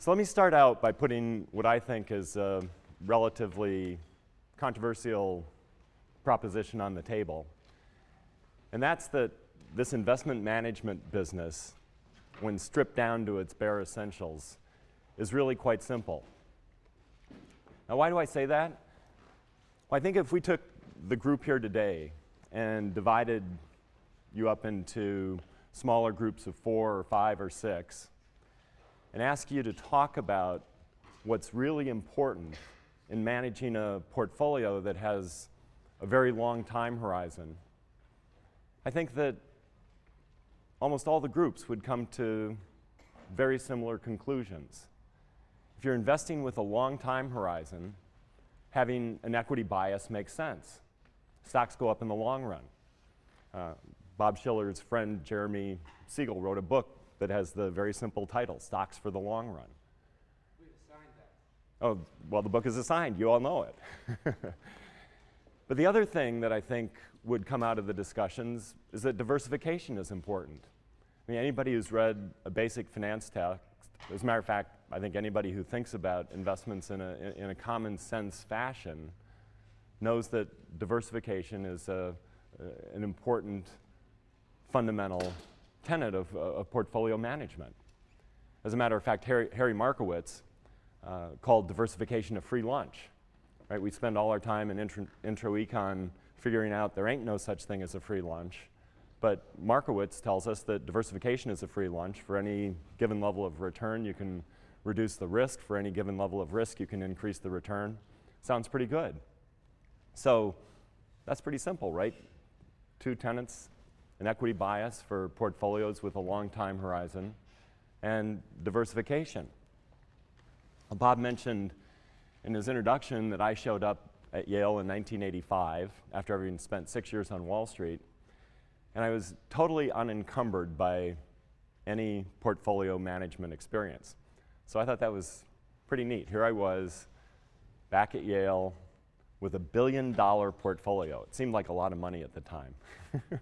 So let me start out by putting what I think is a relatively controversial proposition on the table. And that's that this investment management business, when stripped down to its bare essentials, is really quite simple. Now, why do I say that? Well, I think if we took the group here today and divided you up into smaller groups of four or five or six, and ask you to talk about what's really important in managing a portfolio that has a very long time horizon, I think that almost all the groups would come to very similar conclusions. If you're investing with a long time horizon, having an equity bias makes sense. Stocks go up in the long run. Uh, Bob Shiller's friend Jeremy Siegel wrote a book that has the very simple title, Stocks for the Long Run. We assigned that. Oh, well, the book is assigned. You all know it. but the other thing that I think would come out of the discussions is that diversification is important. I mean, anybody who's read a basic finance text, as a matter of fact, I think anybody who thinks about investments in a, in a common sense fashion knows that diversification is a, an important fundamental tenet of, uh, of portfolio management. As a matter of fact, Harry, Harry Markowitz uh, called diversification a free lunch. Right? We spend all our time in intro, intro econ figuring out there ain't no such thing as a free lunch. But Markowitz tells us that diversification is a free lunch. For any given level of return, you can reduce the risk. For any given level of risk, you can increase the return. Sounds pretty good. So that's pretty simple, right? Two tenants an equity bias for portfolios with a long time horizon, and diversification. Bob mentioned in his introduction that I showed up at Yale in 1985 after having spent six years on Wall Street, and I was totally unencumbered by any portfolio management experience. So I thought that was pretty neat. Here I was back at Yale with a billion dollar portfolio. It seemed like a lot of money at the time.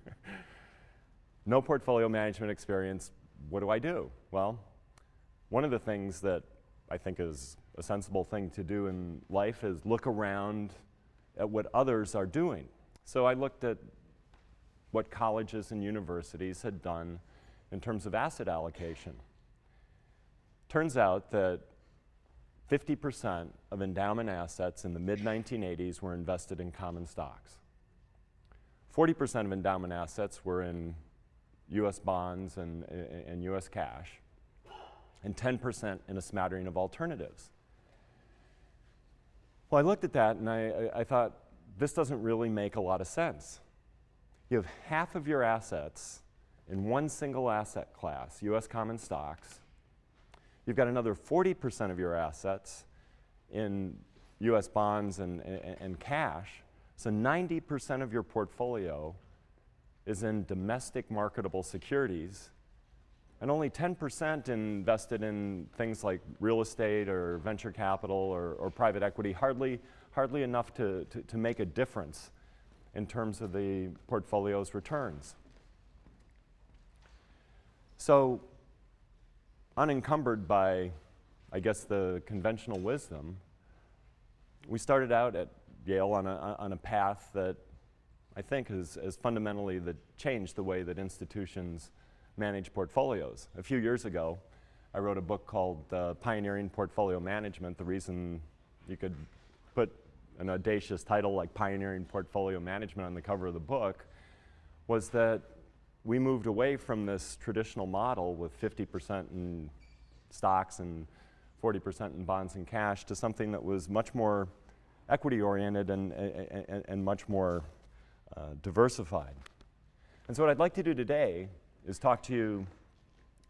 no portfolio management experience, what do I do? Well, one of the things that I think is a sensible thing to do in life is look around at what others are doing. So I looked at what colleges and universities had done in terms of asset allocation. Turns out that 50% of endowment assets in the mid 1980s were invested in common stocks. 40% of endowment assets were in US bonds and, and US cash, and 10% in a smattering of alternatives. Well, I looked at that and I, I, thought, this doesn't really make a lot of sense. You have half of your assets in one single asset class, US common stocks. You've got another 40% of your assets in US bonds and, and, and cash. So 90% of your portfolio is in domestic marketable securities, and only 10% invested in things like real estate or venture capital or, or private equity, hardly, hardly enough to, to, to make a difference in terms of the portfolio's returns. So, unencumbered by, I guess, the conventional wisdom, we started out at Yale on a, on a path that I think, has, has fundamentally the, changed the way that institutions manage portfolios. A few years ago, I wrote a book called uh, Pioneering Portfolio Management. The reason you could put an audacious title like Pioneering Portfolio Management on the cover of the book was that we moved away from this traditional model with 50% in stocks and 40% in bonds and cash to something that was much more equity oriented and, and, and much more uh, diversified. And so, what I'd like to do today is talk to you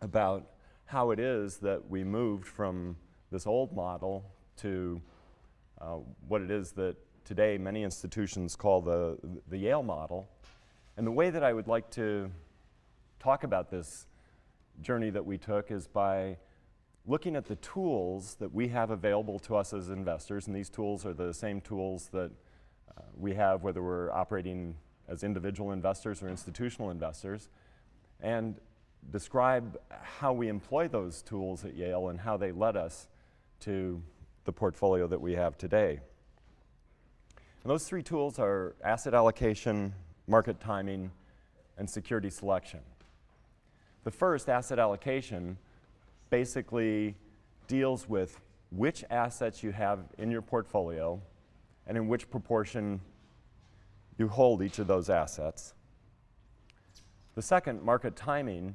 about how it is that we moved from this old model to uh, what it is that today many institutions call the, the Yale model. And the way that I would like to talk about this journey that we took is by looking at the tools that we have available to us as investors, and these tools are the same tools that uh, we have whether we're operating as individual investors or institutional investors, and describe how we employ those tools at Yale and how they led us to the portfolio that we have today. And those three tools are asset allocation, market timing, and security selection. The first, asset allocation, basically deals with which assets you have in your portfolio and in which proportion you hold each of those assets. The second, market timing,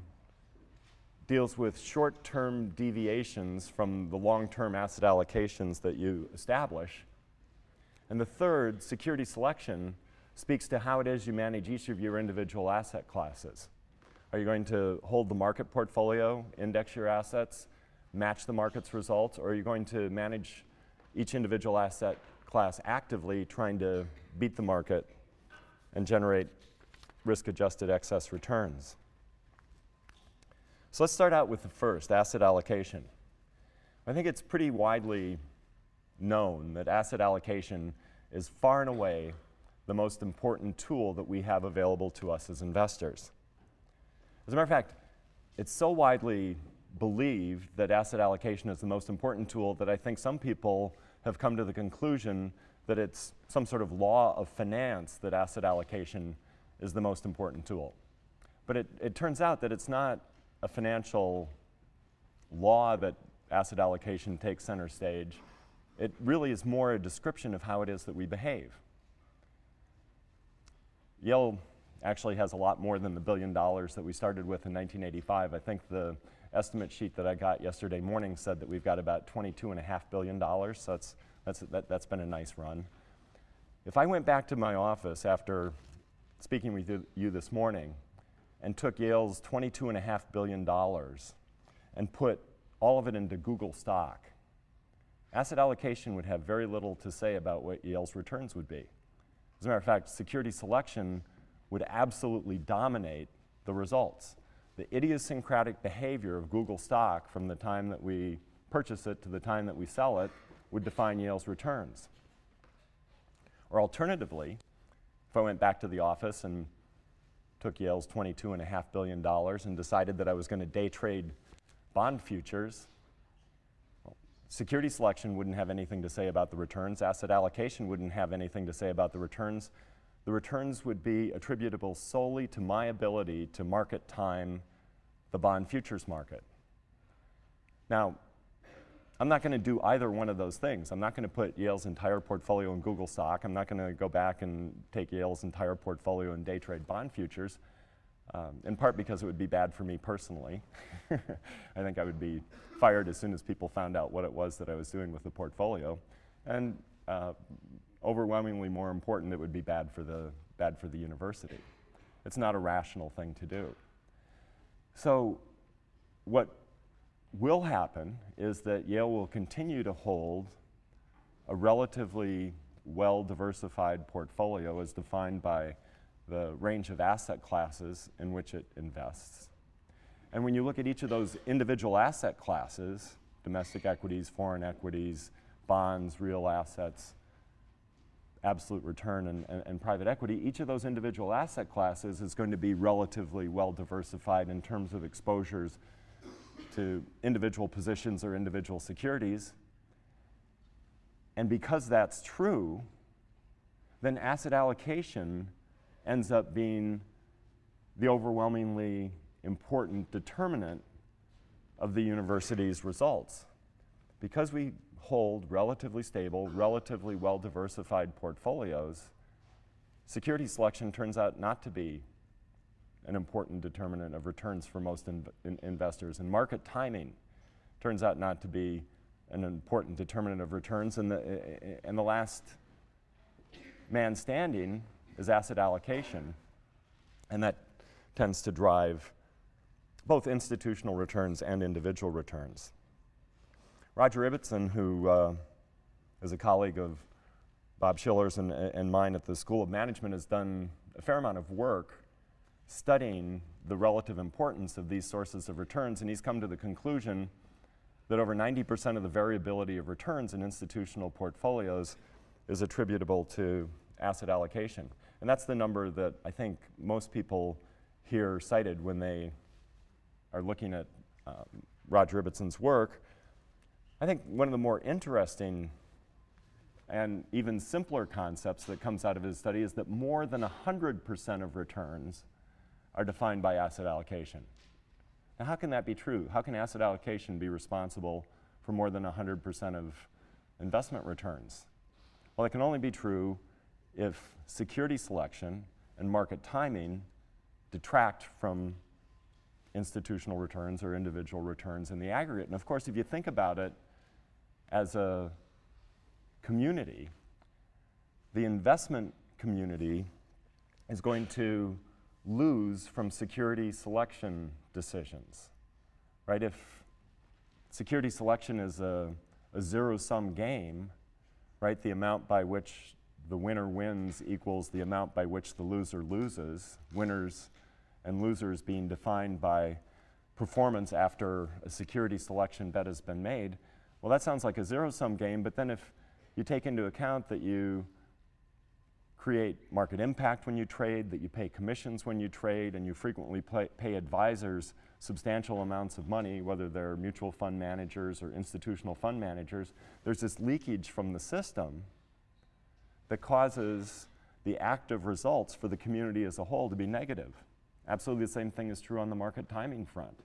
deals with short term deviations from the long term asset allocations that you establish. And the third, security selection, speaks to how it is you manage each of your individual asset classes. Are you going to hold the market portfolio, index your assets, match the market's results, or are you going to manage each individual asset class actively, trying to beat the market and generate risk adjusted excess returns? So let's start out with the first asset allocation. I think it's pretty widely known that asset allocation is far and away the most important tool that we have available to us as investors. As a matter of fact, it's so widely believed that asset allocation is the most important tool that I think some people have come to the conclusion that it's some sort of law of finance that asset allocation is the most important tool. But it, it turns out that it's not a financial law that asset allocation takes center stage. It really is more a description of how it is that we behave. Yale actually has a lot more than the billion dollars that we started with in 1985. I think the estimate sheet that I got yesterday morning said that we've got about $22.5 billion, so that's, that's, that, that's been a nice run. If I went back to my office after speaking with you this morning and took Yale's $22.5 billion and put all of it into Google stock, asset allocation would have very little to say about what Yale's returns would be. As a matter of fact, security selection would absolutely dominate the results. The idiosyncratic behavior of Google stock from the time that we purchase it to the time that we sell it would define Yale's returns. Or alternatively, if I went back to the office and took Yale's $22.5 billion and decided that I was going to day trade bond futures, well, security selection wouldn't have anything to say about the returns. Asset allocation wouldn't have anything to say about the returns. The returns would be attributable solely to my ability to market time the bond futures market. Now, I'm not going to do either one of those things. I'm not going to put Yale's entire portfolio in Google stock. I'm not going to go back and take Yale's entire portfolio in day trade bond futures, um, in part because it would be bad for me personally. I think I would be fired as soon as people found out what it was that I was doing with the portfolio. And uh, overwhelmingly more important, it would be bad for, the, bad for the university. It's not a rational thing to do. So, what will happen is that Yale will continue to hold a relatively well diversified portfolio as defined by the range of asset classes in which it invests. And when you look at each of those individual asset classes domestic equities, foreign equities, bonds, real assets, absolute return, and, and, and, private equity, each of those individual asset classes is going to be relatively well diversified in terms of exposures to individual positions or individual securities. And because that's true, then asset allocation ends up being the overwhelmingly important determinant of the university's results. Because we hold relatively stable, relatively well diversified portfolios, security selection turns out not to be an important determinant of returns for most in, in investors. And market timing turns out not to be an important determinant of returns. And the, and the last man standing is asset allocation. And that tends to drive both institutional returns and individual returns. Roger Ibbotson, who uh, is a colleague of Bob Shiller's and, and mine at the School of Management, has done a fair amount of work studying the relative importance of these sources of returns, and he's come to the conclusion that over 90% of the variability of returns in institutional portfolios is attributable to asset allocation. And that's the number that I think most people here cited when they are looking at um, Roger Ibbotson's work, I think one of the more interesting and even simpler concepts that comes out of his study is that more than 100% of returns are defined by asset allocation. Now, how can that be true? How can asset allocation be responsible for more than 100% of investment returns? Well, it can only be true if security selection and market timing detract from institutional returns or individual returns in the aggregate. And of course, if you think about it as a community, the investment community is going to lose from security selection decisions, right? If security selection is a, a zero sum game, right, the amount by which the winner wins equals the amount by which the loser loses, winners and losers being defined by performance after a security selection bet has been made. Well, that sounds like a zero sum game, but then if you take into account that you create market impact when you trade, that you pay commissions when you trade, and you frequently pay, pay advisors substantial amounts of money, whether they're mutual fund managers or institutional fund managers, there's this leakage from the system that causes the active results for the community as a whole to be negative. Absolutely the same thing is true on the market timing front.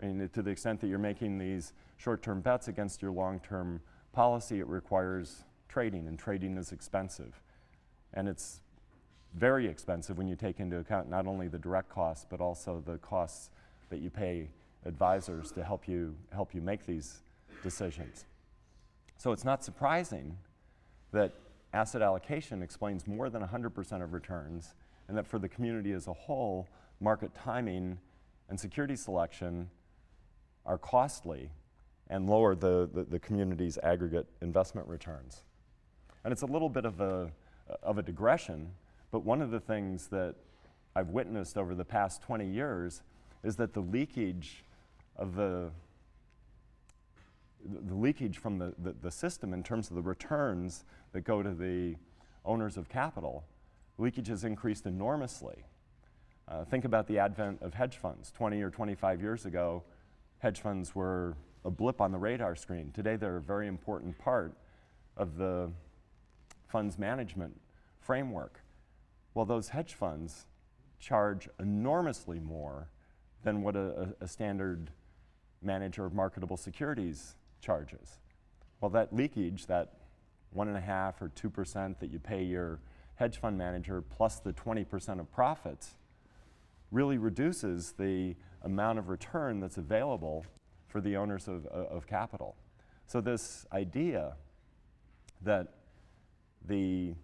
I mean, to the extent that you're making these short term bets against your long term policy, it requires trading, and trading is expensive. And it's very expensive when you take into account not only the direct costs, but also the costs that you pay advisors to help you, help you make these decisions. So it's not surprising that asset allocation explains more than 100% of returns, and that for the community as a whole, market timing and security selection are costly and lower the, the, the community's aggregate investment returns. And it's a little bit of a, of a digression, but one of the things that I've witnessed over the past 20 years is that the leakage of the the leakage from the, the, the, system in terms of the returns that go to the owners of capital, leakage has increased enormously. Uh, think about the advent of hedge funds. 20 or 25 years ago, hedge funds were a blip on the radar screen. Today, they're a very important part of the funds management framework. Well, those hedge funds charge enormously more than what a, a, standard manager of marketable securities charges. Well, that leakage, that one and a half or two percent that you pay your hedge fund manager plus the 20% of profits, really reduces the amount of return that's available for the owners of, uh, of capital. So, this idea that the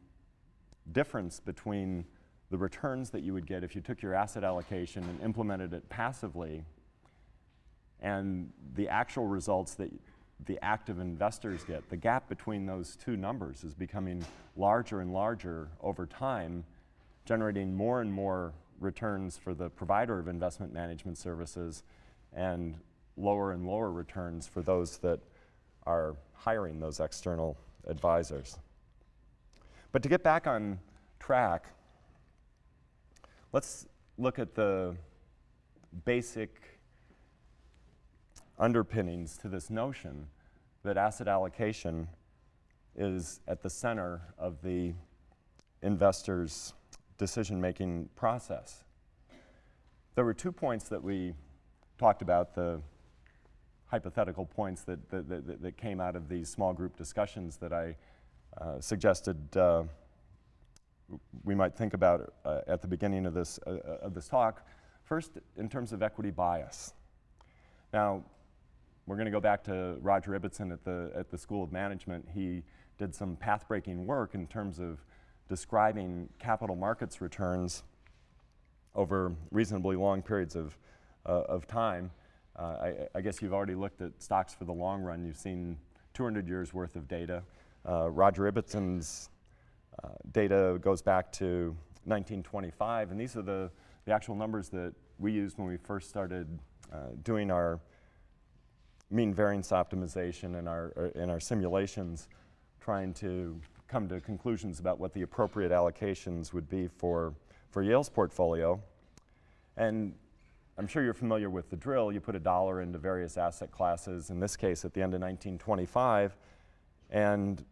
difference between the returns that you would get if you took your asset allocation and implemented it passively and the actual results that the active investors get, the gap between those two numbers is becoming larger and larger over time, generating more and more returns for the provider of investment management services and lower and lower returns for those that are hiring those external advisors. But to get back on track, let's look at the basic underpinnings to this notion that asset allocation is at the center of the investor's decision making process. There were two points that we talked about the hypothetical points that, that, that, that, came out of these small group discussions that I uh, suggested uh, we might think about uh, at the beginning of this, uh, uh, of this talk. First, in terms of equity bias. Now, we're going to go back to Roger Ibbotson at the, at the School of Management. He did some path breaking work in terms of describing capital markets returns over reasonably long periods of, uh, of time. Uh, I, I, guess you've already looked at stocks for the long run. You've seen 200 years worth of data. Uh, Roger Ibbotson's uh, data goes back to 1925, and these are the, the actual numbers that we used when we first started uh, doing our mean variance optimization in our, uh, in our simulations, trying to come to conclusions about what the appropriate allocations would be for, for Yale's portfolio. And I'm sure you're familiar with the drill. You put a dollar into various asset classes, in this case at the end of 1925, and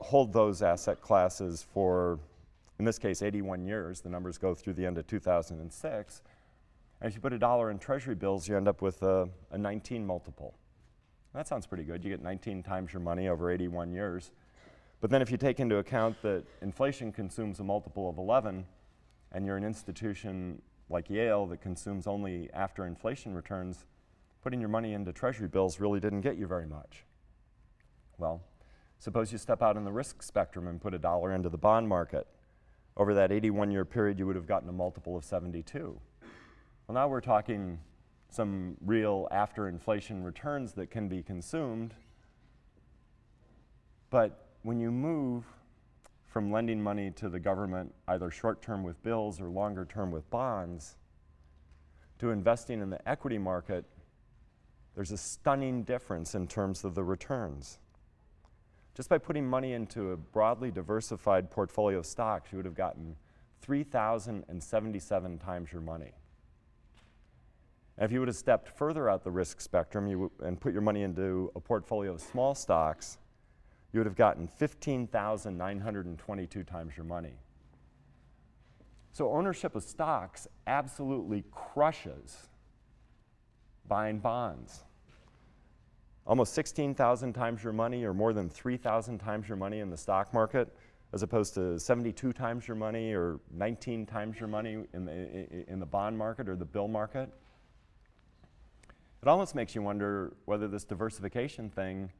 hold those asset classes for, in this case, 81 years. The numbers go through the end of 2006. And if you put a dollar in treasury bills, you end up with a, a 19 multiple. That sounds pretty good. You get 19 times your money over 81 years. But then if you take into account that inflation consumes a multiple of 11, and you're an institution like Yale that consumes only after inflation returns, putting your money into treasury bills really didn't get you very much. Well, suppose you step out in the risk spectrum and put a dollar into the bond market. Over that 81 year period, you would have gotten a multiple of 72. Well, now we're talking some real after inflation returns that can be consumed. But when you move from lending money to the government, either short term with bills or longer term with bonds, to investing in the equity market, there's a stunning difference in terms of the returns. Just by putting money into a broadly diversified portfolio of stocks, you would have gotten 3,077 times your money. And if you would have stepped further out the risk spectrum you and put your money into a portfolio of small stocks, you would have gotten 15,922 times your money. So ownership of stocks absolutely crushes buying bonds. Almost 16,000 times your money or more than 3,000 times your money in the stock market as opposed to 72 times your money or 19 times your money in the, in the bond market or the bill market. It almost makes you wonder whether this diversification thing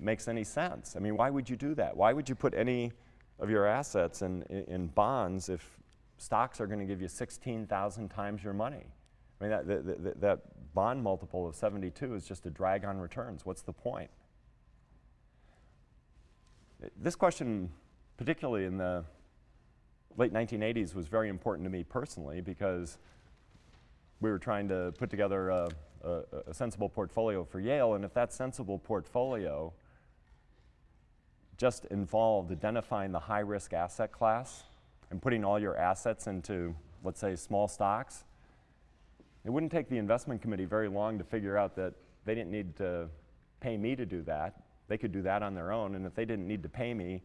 makes any sense. I mean, why would you do that? Why would you put any of your assets in, in bonds if stocks are going to give you 16,000 times your money? I mean, that, that, that bond multiple of 72 is just a drag on returns. What's the point? This question, particularly in the late 1980s, was very important to me personally because we were trying to put together a, a, a, sensible portfolio for Yale, and if that sensible portfolio just involved identifying the high risk asset class and putting all your assets into, let's say, small stocks, it wouldn't take the investment committee very long to figure out that they didn't need to pay me to do that. They could do that on their own, and if they didn't need to pay me,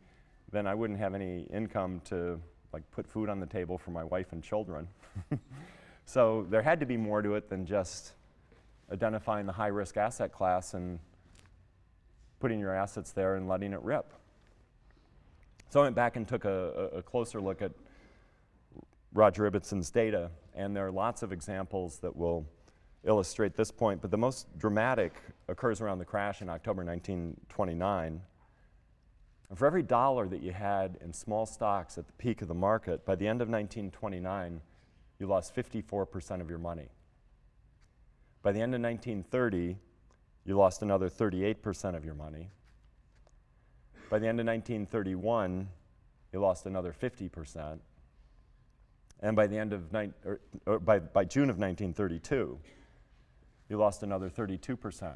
then I wouldn't have any income to like put food on the table for my wife and children. So there had to be more to it than just identifying the high risk asset class and putting your assets there and letting it rip. So I went back and took a, a, closer look at Roger Ibbotson's data, and there are lots of examples that will illustrate this point, but the most dramatic occurs around the crash in October 1929. And for every dollar that you had in small stocks at the peak of the market, by the end of 1929, you lost 54% of your money. By the end of 1930, you lost another 38% of your money. By the end of 1931, you lost another 50%. And by the end of ni- or, or by, by June of 1932, you lost another 32%.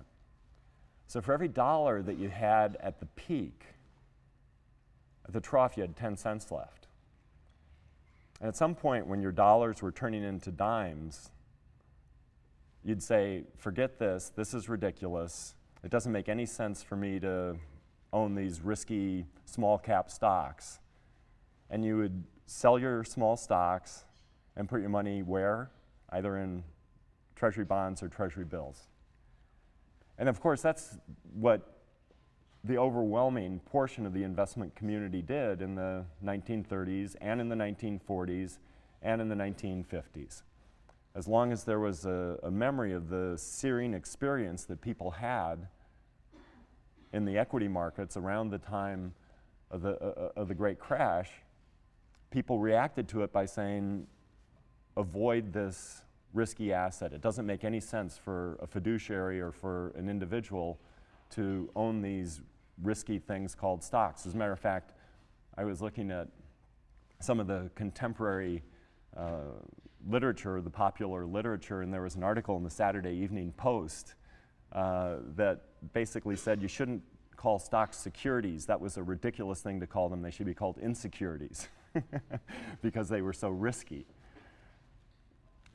So for every dollar that you had at the peak, at the trough, you had 10 cents left. And at some point, when your dollars were turning into dimes, you'd say, forget this, this is ridiculous. It doesn't make any sense for me to own these risky small cap stocks. And you would sell your small stocks and put your money where? Either in treasury bonds or treasury bills. And of course, that's what the overwhelming portion of the investment community did in the 1930s and in the 1940s and in the 1950s. As long as there was a, a memory of the searing experience that people had in the equity markets around the time of the, uh, uh of the Great Crash, people reacted to it by saying, avoid this risky asset. It doesn't make any sense for a fiduciary or for an individual to own these risky things called stocks. As a matter of fact, I was looking at some of the contemporary uh, literature, the popular literature, and there was an article in the Saturday Evening Post uh, that basically said you shouldn't call stocks securities. That was a ridiculous thing to call them. They should be called insecurities because they were so risky.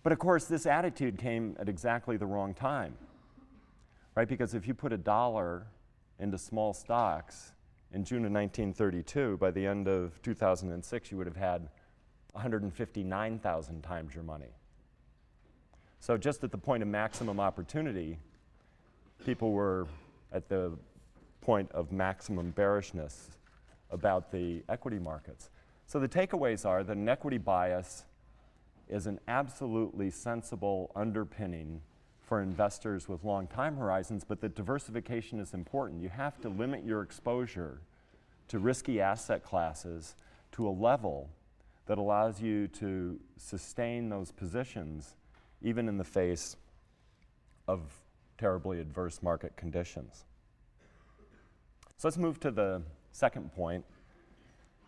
But of course, this attitude came at exactly the wrong time, right? Because if you put a dollar into small stocks in June of 1932, by the end of 2006, you would have had 159,000 times your money. So, just at the point of maximum opportunity, people were at the point of maximum bearishness about the equity markets. So, the takeaways are that an equity bias is an absolutely sensible underpinning for investors with long time horizons, but that diversification is important. You have to limit your exposure to risky asset classes to a level that allows you to sustain those positions even in the face of terribly adverse market conditions. So let's move to the second point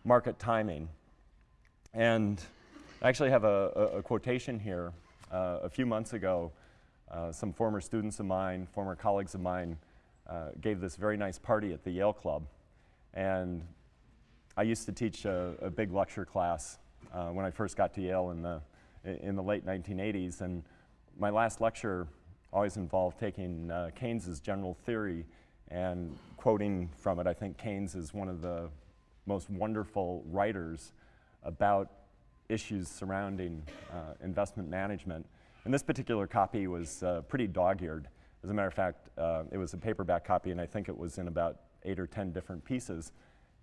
market timing. And I actually have a, a, a quotation here. Uh, a few months ago, uh, some former students of mine, former colleagues of mine, uh, gave this very nice party at the Yale Club. And I used to teach a, a big lecture class uh, when I first got to Yale in the, in the late 1980s. And my last lecture always involved taking uh, Keynes's general theory and quoting from it. I think Keynes is one of the most wonderful writers about issues surrounding uh, investment management. And this particular copy was uh, pretty dog eared. As a matter of fact, uh, it was a paperback copy, and I think it was in about eight or ten different pieces.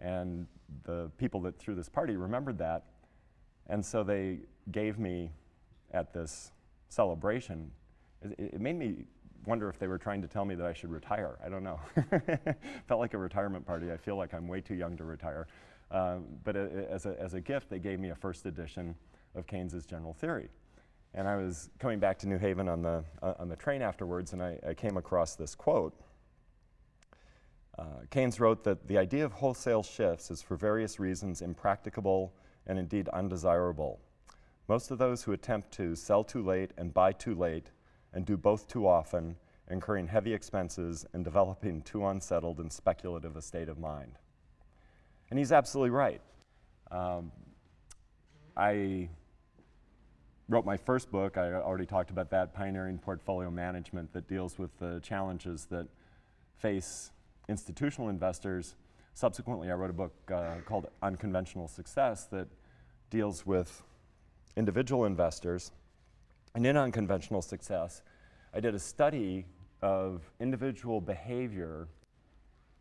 And the people that threw this party remembered that. And so they gave me at this celebration. It, made me wonder if they were trying to tell me that I should retire. I don't know. Felt like a retirement party. I feel like I'm way too young to retire. Um, but a, as, a, as a gift, they gave me a first edition of Keynes's General Theory. And I was coming back to New Haven on the, uh, on the train afterwards, and I, I came across this quote. Uh, Keynes wrote that the idea of wholesale shifts is for various reasons impracticable and indeed undesirable. Most of those who attempt to sell too late and buy too late and do both too often, incurring heavy expenses and developing too unsettled and speculative a state of mind. And he's absolutely right. Um, I wrote my first book, I already talked about that, Pioneering Portfolio Management, that deals with the challenges that face institutional investors. Subsequently, I wrote a book uh, called Unconventional Success that deals with individual investors. And in Unconventional Success, I did a study of individual behavior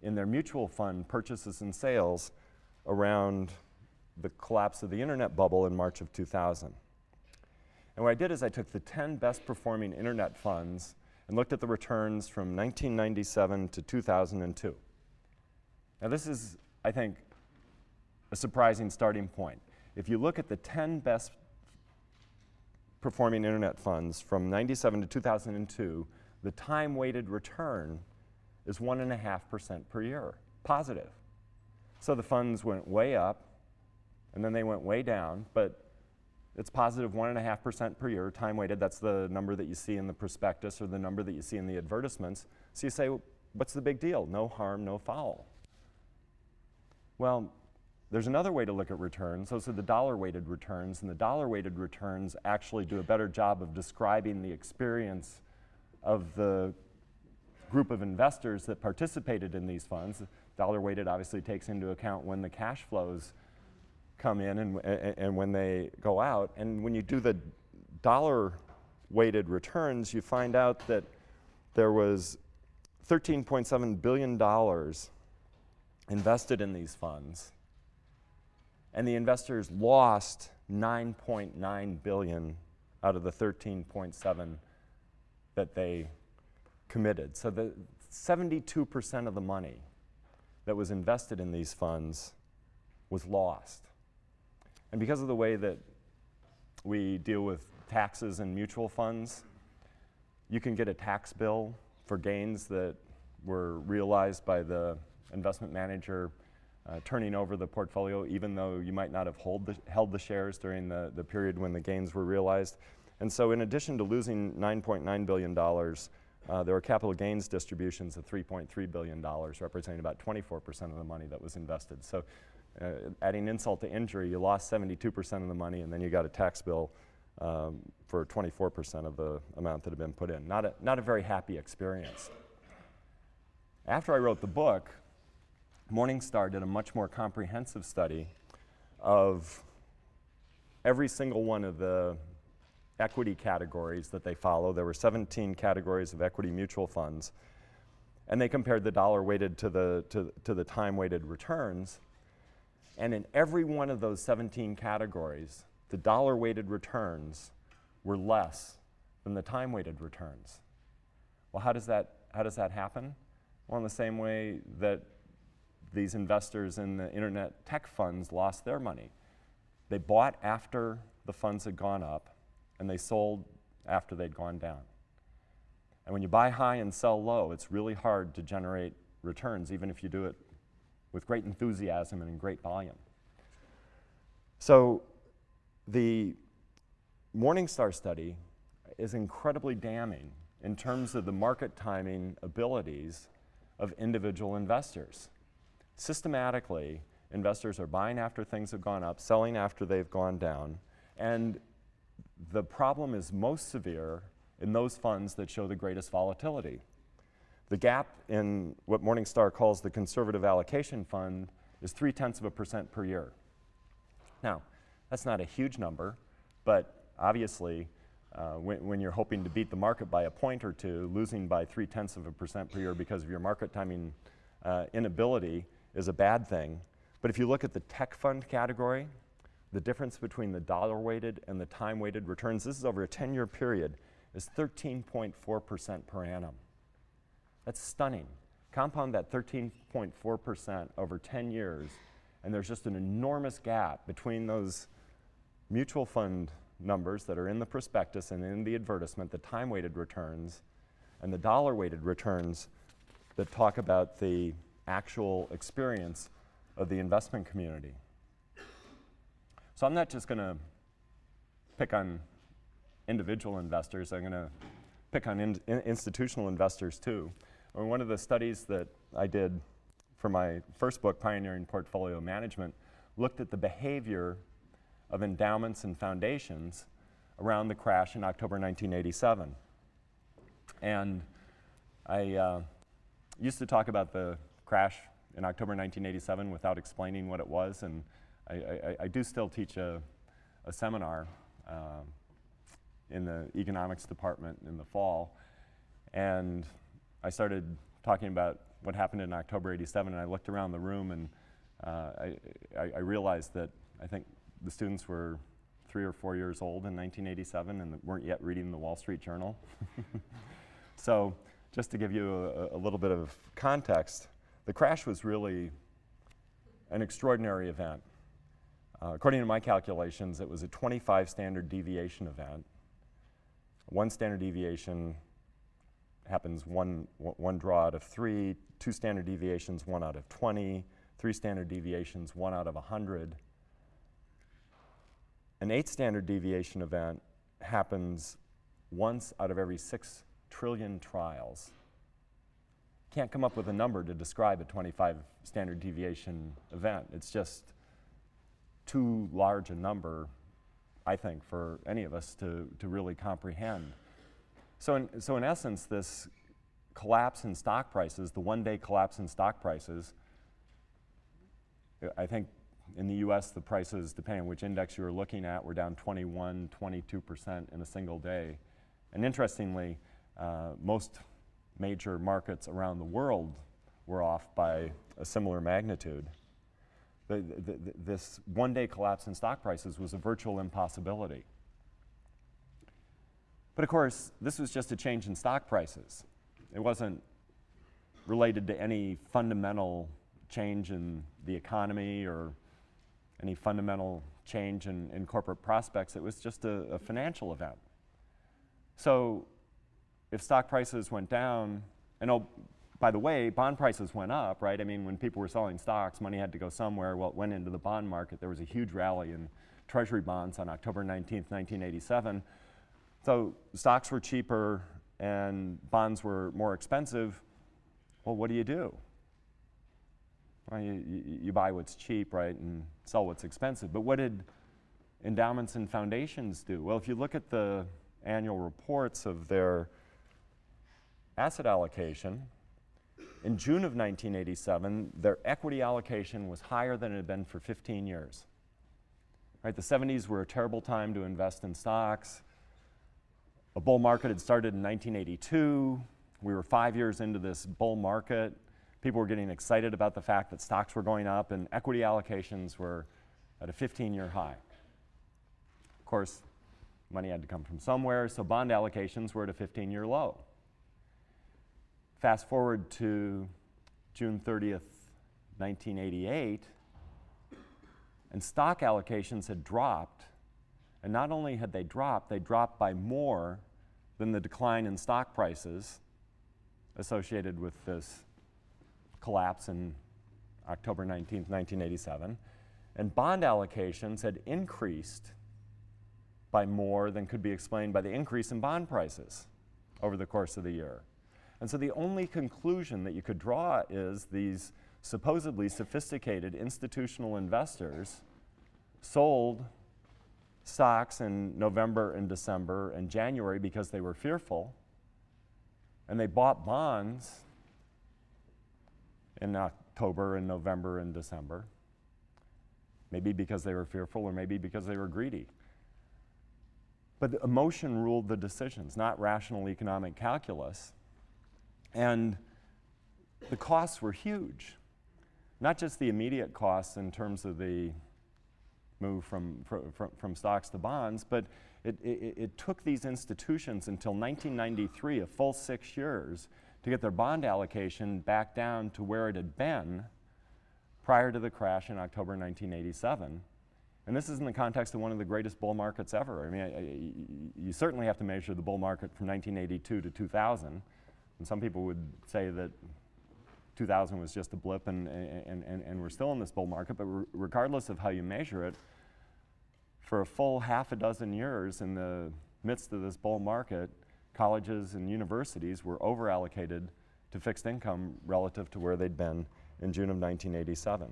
in their mutual fund purchases and sales around the collapse of the internet bubble in March of 2000. And what I did is I took the 10 best performing internet funds and looked at the returns from 1997 to 2002. Now, this is, I think, a surprising starting point. If you look at the 10 best performing internet funds from 97 to 2002, the time weighted return is 1.5% per year, positive. So the funds went way up and then they went way down, but it's positive 1.5% per year, time weighted. That's the number that you see in the prospectus or the number that you see in the advertisements. So you say, what's the big deal? No harm, no foul. Well, there's another way to look at returns. Those are the dollar weighted returns, and the dollar weighted returns actually do a better job of describing the experience of the group of investors that participated in these funds. Dollar weighted obviously takes into account when the cash flows come in and, and, and when they go out. And when you do the dollar weighted returns, you find out that there was $13.7 billion invested in these funds and the investors lost 9.9 billion out of the 13.7 that they committed. So the 72% of the money that was invested in these funds was lost. And because of the way that we deal with taxes and mutual funds, you can get a tax bill for gains that were realized by the investment manager uh, turning over the portfolio, even though you might not have the, held the shares during the, the period when the gains were realized. And so, in addition to losing $9.9 billion, uh, there were capital gains distributions of $3.3 billion, representing about 24% of the money that was invested. So, uh, adding insult to injury, you lost 72% of the money, and then you got a tax bill um, for 24% of the amount that had been put in. Not a, not a very happy experience. After I wrote the book, Morningstar did a much more comprehensive study of every single one of the equity categories that they follow. There were 17 categories of equity mutual funds. And they compared the dollar weighted to the, to, to the time weighted returns. And in every one of those 17 categories, the dollar weighted returns were less than the time weighted returns. Well, how does, that, how does that happen? Well, in the same way that these investors in the internet tech funds lost their money. They bought after the funds had gone up, and they sold after they'd gone down. And when you buy high and sell low, it's really hard to generate returns, even if you do it with great enthusiasm and in great volume. So the Morningstar study is incredibly damning in terms of the market timing abilities of individual investors. Systematically, investors are buying after things have gone up, selling after they've gone down, and the problem is most severe in those funds that show the greatest volatility. The gap in what Morningstar calls the conservative allocation fund is three tenths of a percent per year. Now, that's not a huge number, but obviously, uh, when, when, you're hoping to beat the market by a point or two, losing by three tenths of a percent per year because of your market timing uh, inability is a bad thing. But if you look at the tech fund category, the difference between the dollar weighted and the time weighted returns, this is over a 10 year period, is 13.4% per annum. That's stunning. Compound that 13.4% over 10 years, and there's just an enormous gap between those mutual fund numbers that are in the prospectus and in the advertisement, the time weighted returns, and the dollar weighted returns that talk about the actual experience of the investment community. So I'm not just going to pick on individual investors, I'm going to pick on in, in institutional investors too. One of the studies that I did for my first book, Pioneering Portfolio Management, looked at the behavior of endowments and foundations around the crash in October 1987. And I uh, used to talk about the crash in October 1987 without explaining what it was, and I, I, I do still teach a, a seminar uh, in the economics department in the fall, and I started talking about what happened in October 87, and I looked around the room and uh, I, I, realized that I think the students were three or four years old in 1987 and weren't yet reading the Wall Street Journal. so just to give you a, a little bit of context, the crash was really an extraordinary event. Uh, according to my calculations, it was a 25 standard deviation event. One standard deviation happens one, one draw out of three, two standard deviations, one out of 20, three standard deviations, one out of 100. An eight standard deviation event happens once out of every six trillion trials can't come up with a number to describe a 25 standard deviation event. It's just too large a number, I think, for any of us to, to really comprehend. So in, so in essence, this collapse in stock prices, the one day collapse in stock prices, I think in the US, the prices, depending on which index you were looking at, were down 21, 22% in a single day. And interestingly, uh, most major markets around the world were off by a similar magnitude. The, the, the, this one day collapse in stock prices was a virtual impossibility. But of course, this was just a change in stock prices. It wasn't related to any fundamental change in the economy or any fundamental change in, in corporate prospects. It was just a, a financial event. So if stock prices went down, and oh, by the way, bond prices went up, right? I mean, when people were selling stocks, money had to go somewhere. Well, it went into the bond market. There was a huge rally in treasury bonds on October 19th, 1987. So stocks were cheaper and bonds were more expensive. Well, what do you do? Well, you, you, you buy what's cheap, right, and sell what's expensive. But what did, endowments and foundations do? Well, if you look at the annual reports of their asset allocation, in June of 1987, their equity allocation was higher than it had been for 15 years. Right, the 70s were a terrible time to invest in stocks. A bull market had started in 1982. We were five years into this bull market. People were getting excited about the fact that stocks were going up and equity allocations were at a 15 year high. Of course, money had to come from somewhere, so bond allocations were at a 15 year low. Fast forward to June 30th, 1988, and stock allocations had dropped. And not only had they dropped, they dropped by more than the decline in stock prices associated with this collapse in October 19th, 1987. And bond allocations had increased by more than could be explained by the increase in bond prices over the course of the year. And so the only conclusion that you could draw is these supposedly sophisticated institutional investors sold stocks in November and December and January because they were fearful, and they bought bonds in October and November and December. Maybe because they were fearful, or maybe because they were greedy. But emotion ruled the decisions, not rational economic calculus. And the costs were huge. Not just the immediate costs in terms of the move from, from, from stocks to bonds, but it, it, it, took these institutions until 1993, a full six years, to get their bond allocation back down to where it had been prior to the crash in October 1987. And this is in the context of one of the greatest bull markets ever. I mean, I, I, you certainly have to measure the bull market from 1982 to 2000. And some people would say that 2000 was just a blip and, and, and, and we're still in this bull market. But re regardless of how you measure it, for a full half a dozen years in the midst of this bull market, colleges and universities were overallocated to fixed income relative to where they'd been in June of 1987.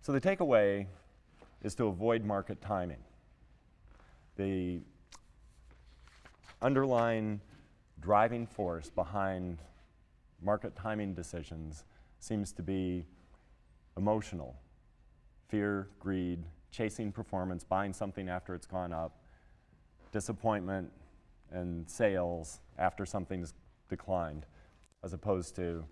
So the takeaway is to avoid market timing. The underlying driving force behind market timing decisions seems to be emotional fear, greed, chasing performance, buying something after it's gone up, disappointment, and sales after something's declined, as opposed to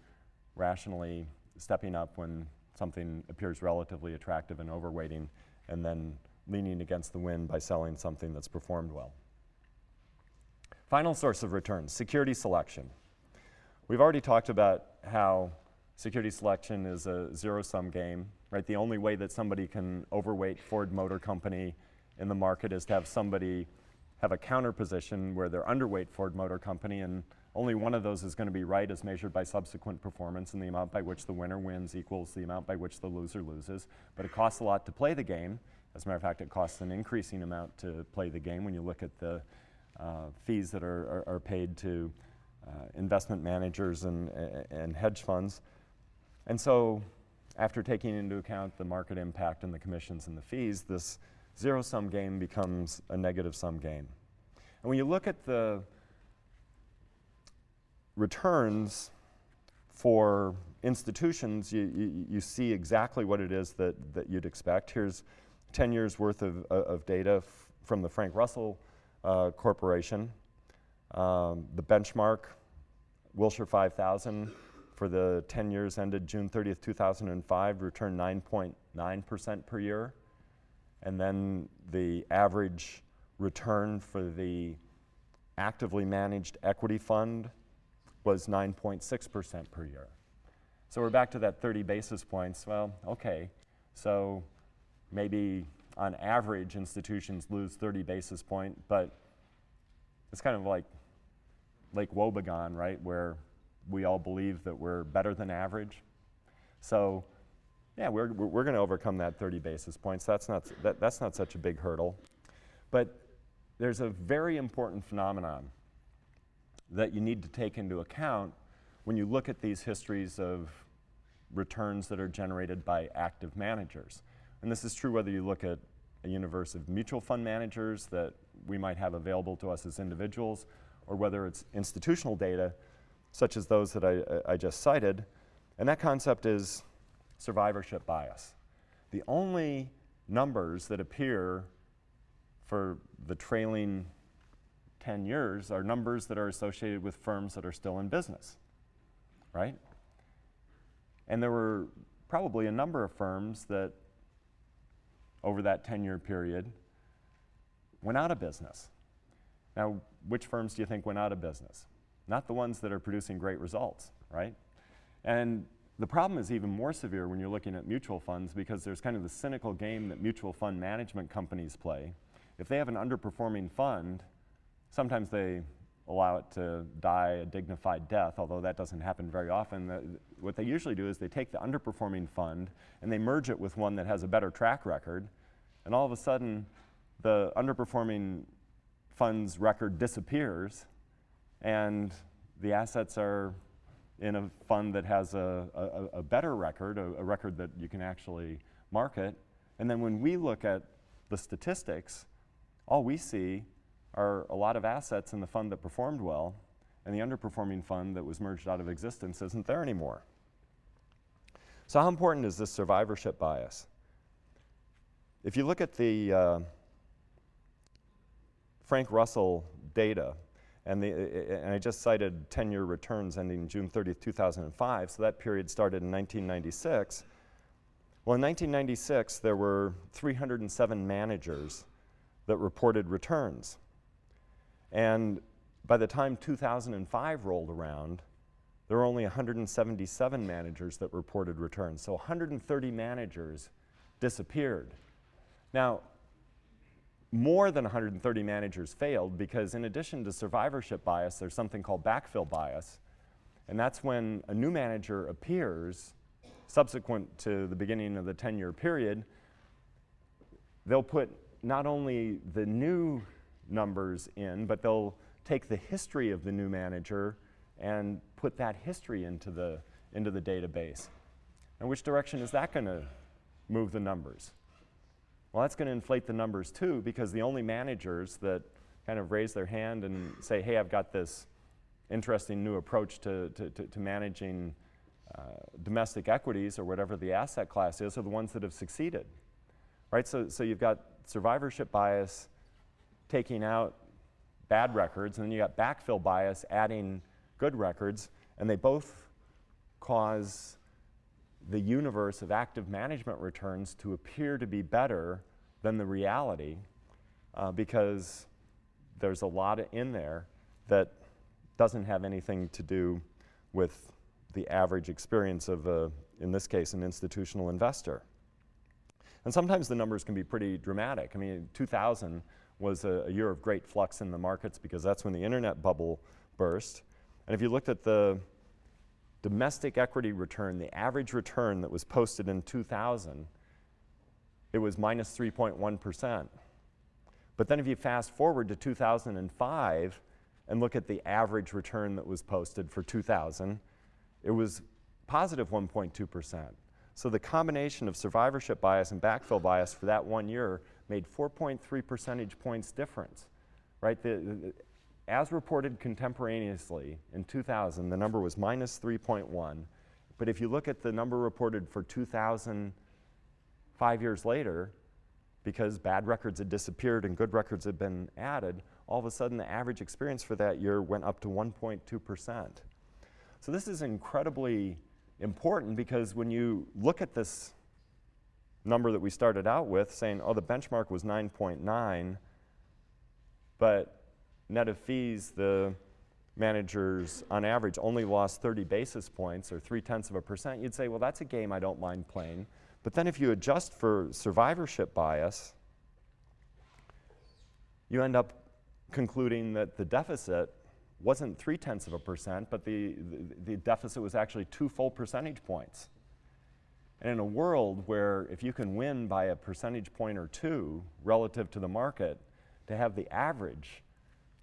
rationally stepping up when something appears relatively attractive and overweighting, and then leaning against the wind by selling something that's performed well. Final source of returns, security selection. We've already talked about how security selection is a zero-sum game, right? The only way that somebody can overweight Ford Motor Company in the market is to have somebody have a counter position where they're underweight Ford Motor Company and only one of those is going to be right as measured by subsequent performance and the amount by which the winner wins equals the amount by which the loser loses. But it costs a lot to play the game. As a matter of fact, it costs an increasing amount to play the game when you look at the uh, fees that are, are, are paid to uh, investment managers and, and hedge funds. And so, after taking into account the market impact and the commissions and the fees, this zero sum game becomes a negative sum game. And when you look at the returns for institutions, you, you, you, see exactly what it is that, that you'd expect. Here's 10 years worth of, of data from the Frank Russell uh, Corporation. Um, the benchmark, Wilshire 5000, for the 10 years ended June 30th, 2005, returned 9.9% per year. And then the average return for the actively managed equity fund was 9.6% per year. So we're back to that 30 basis points. Well, okay. So maybe on average, institutions lose 30 basis point, but it's kind of like Lake Wobegon, right, where we all believe that we're better than average. So, yeah, we're, we're going to overcome that 30 basis points. That's not, that, that's not such a big hurdle. But there's a very important phenomenon that you need to take into account when you look at these histories of returns that are generated by active managers. And this is true whether you look at a universe of mutual fund managers that we might have available to us as individuals, or whether it's institutional data, such as those that I, I just cited. And that concept is survivorship bias. The only numbers that appear for the trailing 10 years are numbers that are associated with firms that are still in business, right? And there were probably a number of firms that, over that 10 year period, went out of business. Now, which firms do you think went out of business? Not the ones that are producing great results, right? And the problem is even more severe when you're looking at mutual funds because there's kind of the cynical game that mutual fund management companies play. If they have an underperforming fund, sometimes they allow it to die a dignified death, although that doesn't happen very often. The, what they usually do is they take the underperforming fund and they merge it with one that has a better track record, and all of a sudden, the underperforming fund's record disappears, and the assets are in a fund that has a, a, a better record, a, a record that you can actually market. And then when we look at the statistics, all we see are a lot of assets in the fund that performed well, and the underperforming fund that was merged out of existence isn't there anymore. So, how important is this survivorship bias? If you look at the uh, Frank Russell data, and, the, and I just cited 10 year returns ending June 30th, 2005, so that period started in 1996. Well, in 1996, there were 307 managers that reported returns. And by the time 2005 rolled around, there were only 177 managers that reported returns. So 130 managers disappeared. Now, more than 130 managers failed because, in addition to survivorship bias, there's something called backfill bias. And that's when a new manager appears subsequent to the beginning of the 10 year period. They'll put not only the new numbers in, but they'll take the history of the new manager and put that history into the, into the database. And which direction is that going to move the numbers? Well, that's going to inflate the numbers too, because the only managers that kind of raise their hand and say, hey, I've got this interesting new approach to, to, to, to managing uh, domestic equities or whatever the asset class is, are the ones that have succeeded. Right? So, so you've got survivorship bias taking out bad records, and then you got backfill bias adding good records, and they both cause the universe of active management returns to appear to be better than the reality uh, because there's a lot in there that doesn't have anything to do with the average experience of, a, in this case, an institutional investor. And sometimes the numbers can be pretty dramatic. I mean, 2000 was a, a, year of great flux in the markets because that's when the internet bubble burst. And if you looked at the domestic equity return, the average return that was posted in 2000, it was minus 3.1. But then if you fast forward to 2005 and look at the average return that was posted for 2000, it was positive 1.2%. So the combination of survivorship bias and backfill bias for that one year made 4.3 percentage points difference, right? The, the, as reported contemporaneously in 2000, the number was minus 3.1. But if you look at the number reported for 2000, five years later, because bad records had disappeared and good records had been added, all of a sudden the average experience for that year went up to 1.2%. So this is incredibly important because when you look at this number that we started out with, saying, oh, the benchmark was 9.9, but net of fees, the managers on average only lost 30 basis points or three tenths of a percent, you'd say, well, that's a game I don't mind playing. But then if you adjust for survivorship bias, you end up concluding that the deficit wasn't three tenths of a percent, but the, the, the deficit was actually two full percentage points. And in a world where if you can win by a percentage point or two relative to the market, to have the average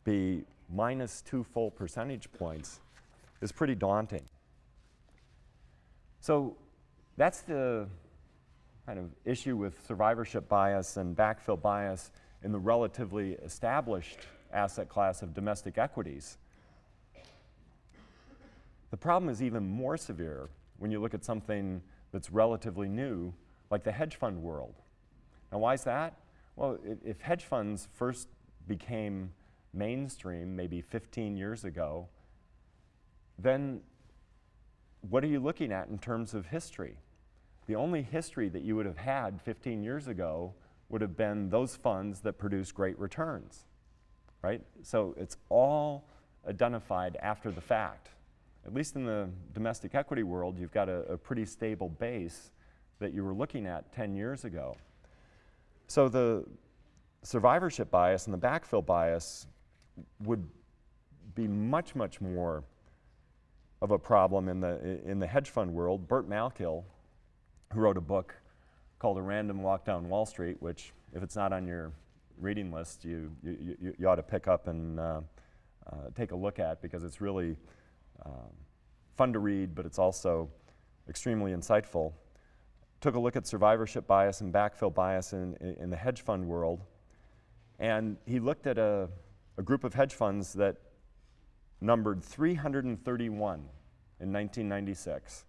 be minus two full percentage points is pretty daunting. So that's the kind of issue with survivorship bias and backfill bias in the relatively established asset class of domestic equities. The problem is even more severe when you look at something that's relatively new, like the hedge fund world. Now, why is that? Well, if hedge funds first became mainstream maybe 15 years ago, then what are you looking at in terms of history? The only history that you would have had 15 years ago would have been those funds that produce great returns, right? So it's all identified after the fact. At least in the domestic equity world, you've got a, a pretty stable base that you were looking at 10 years ago. So the survivorship bias and the backfill bias would be much, much more of a problem in the, in the hedge fund world. Burt Malkiel, who wrote a book called A Random Walk Down Wall Street, which, if it's not on your reading list, you, you, you, you ought to pick up and uh, uh, take a look at because it's really um, fun to read, but it's also extremely insightful. Took a look at survivorship bias and backfill bias in, in, the hedge fund world, and he looked at a, a group of hedge funds that numbered 331 in 1996.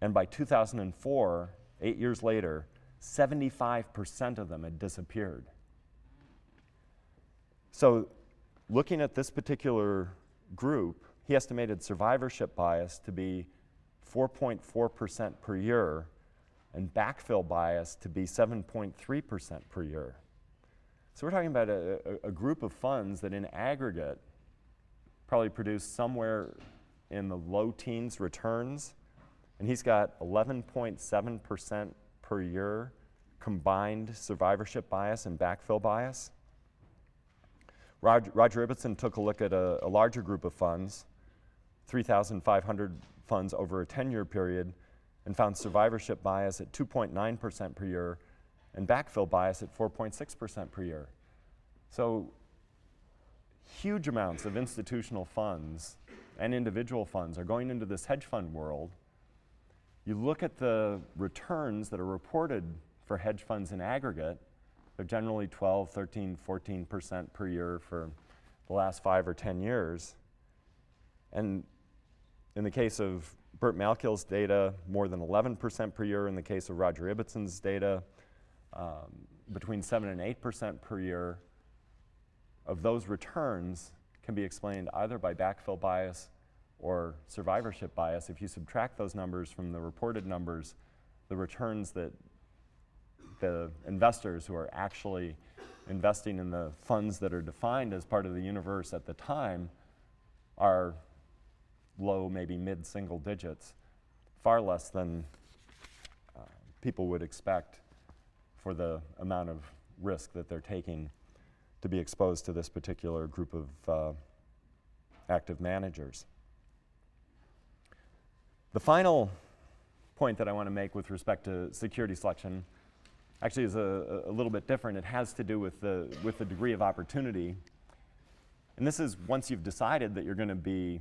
And by 2004, eight years later, 75% of them had disappeared. So, looking at this particular group, he estimated survivorship bias to be 4.4% per year and backfill bias to be 7.3% per year. So, we're talking about a, a, a group of funds that in aggregate probably produce somewhere in the low teens returns and he's got 11.7% per year combined survivorship bias and backfill bias. Roger, Roger Ibbotson took a look at a, a larger group of funds, 3,500 funds over a 10 year period, and found survivorship bias at 2.9% per year and backfill bias at 4.6% per year. So, huge amounts of institutional funds and individual funds are going into this hedge fund world you look at the returns that are reported for hedge funds in aggregate, they're generally 12, 13, 14% per year for the last five or 10 years. And in the case of Burt Malkiel's data, more than 11% per year. In the case of Roger Ibbotson's data, um, between 7 and 8% per year of those returns can be explained either by backfill bias or survivorship bias, if you subtract those numbers from the reported numbers, the returns that the investors who are actually investing in the funds that are defined as part of the universe at the time are low, maybe mid single digits, far less than uh, people would expect for the amount of risk that they're taking to be exposed to this particular group of uh, active managers. The final point that I want to make with respect to security selection actually is a, a, little bit different. It has to do with the, with the degree of opportunity. And this is once you've decided that you're going to be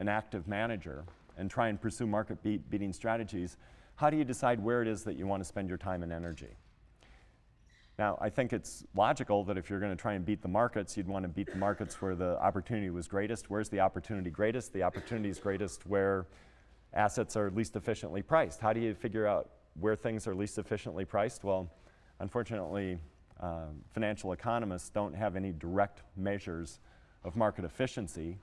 an active manager and try and pursue market beat, beating strategies, how do you decide where it is that you want to spend your time and energy? Now, I think it's logical that if you're going to try and beat the markets, you'd want to beat the markets where the opportunity was greatest. Where's the opportunity greatest? The opportunity is greatest where assets are least efficiently priced. How do you figure out where things are least efficiently priced? Well, unfortunately, uh, financial economists don't have any direct measures of market efficiency.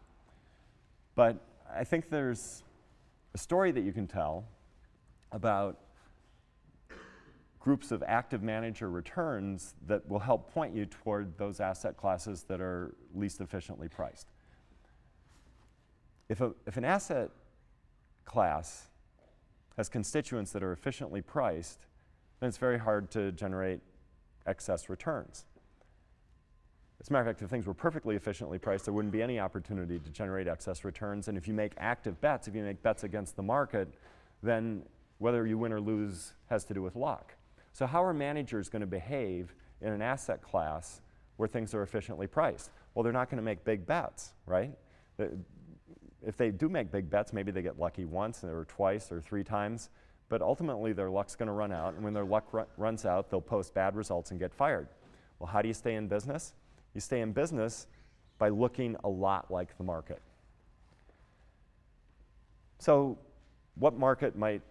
But I think there's a story that you can tell about groups of active manager returns that will help point you toward those asset classes that are least efficiently priced. If, a, if an asset class has constituents that are efficiently priced, then it's very hard to generate excess returns. As a matter of fact, if things were perfectly efficiently priced, there wouldn't be any opportunity to generate excess returns. And if you make active bets, if you make bets against the market, then whether you win or lose has to do with luck. So, how are managers going to behave in an asset class where things are efficiently priced? Well, they're not going to make big bets, right? if they do make big bets, maybe they get lucky once or twice or three times, but ultimately their luck's going to run out. And when their luck ru- runs out, they'll post bad results and get fired. Well, how do you stay in business? You stay in business by looking a lot like the market. So, what market might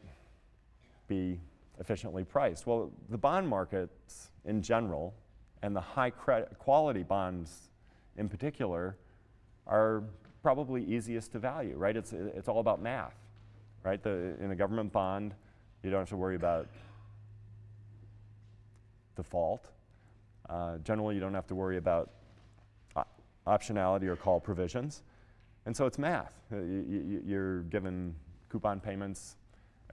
be efficiently priced? Well, the bond markets in general and the high quality bonds in particular are probably easiest to value, right? It's, it's all about math, right? The, in a government bond, you don't have to worry about default. Uh, generally, you don't have to worry about optionality or call provisions. And so it's math. Uh, you, you're given coupon payments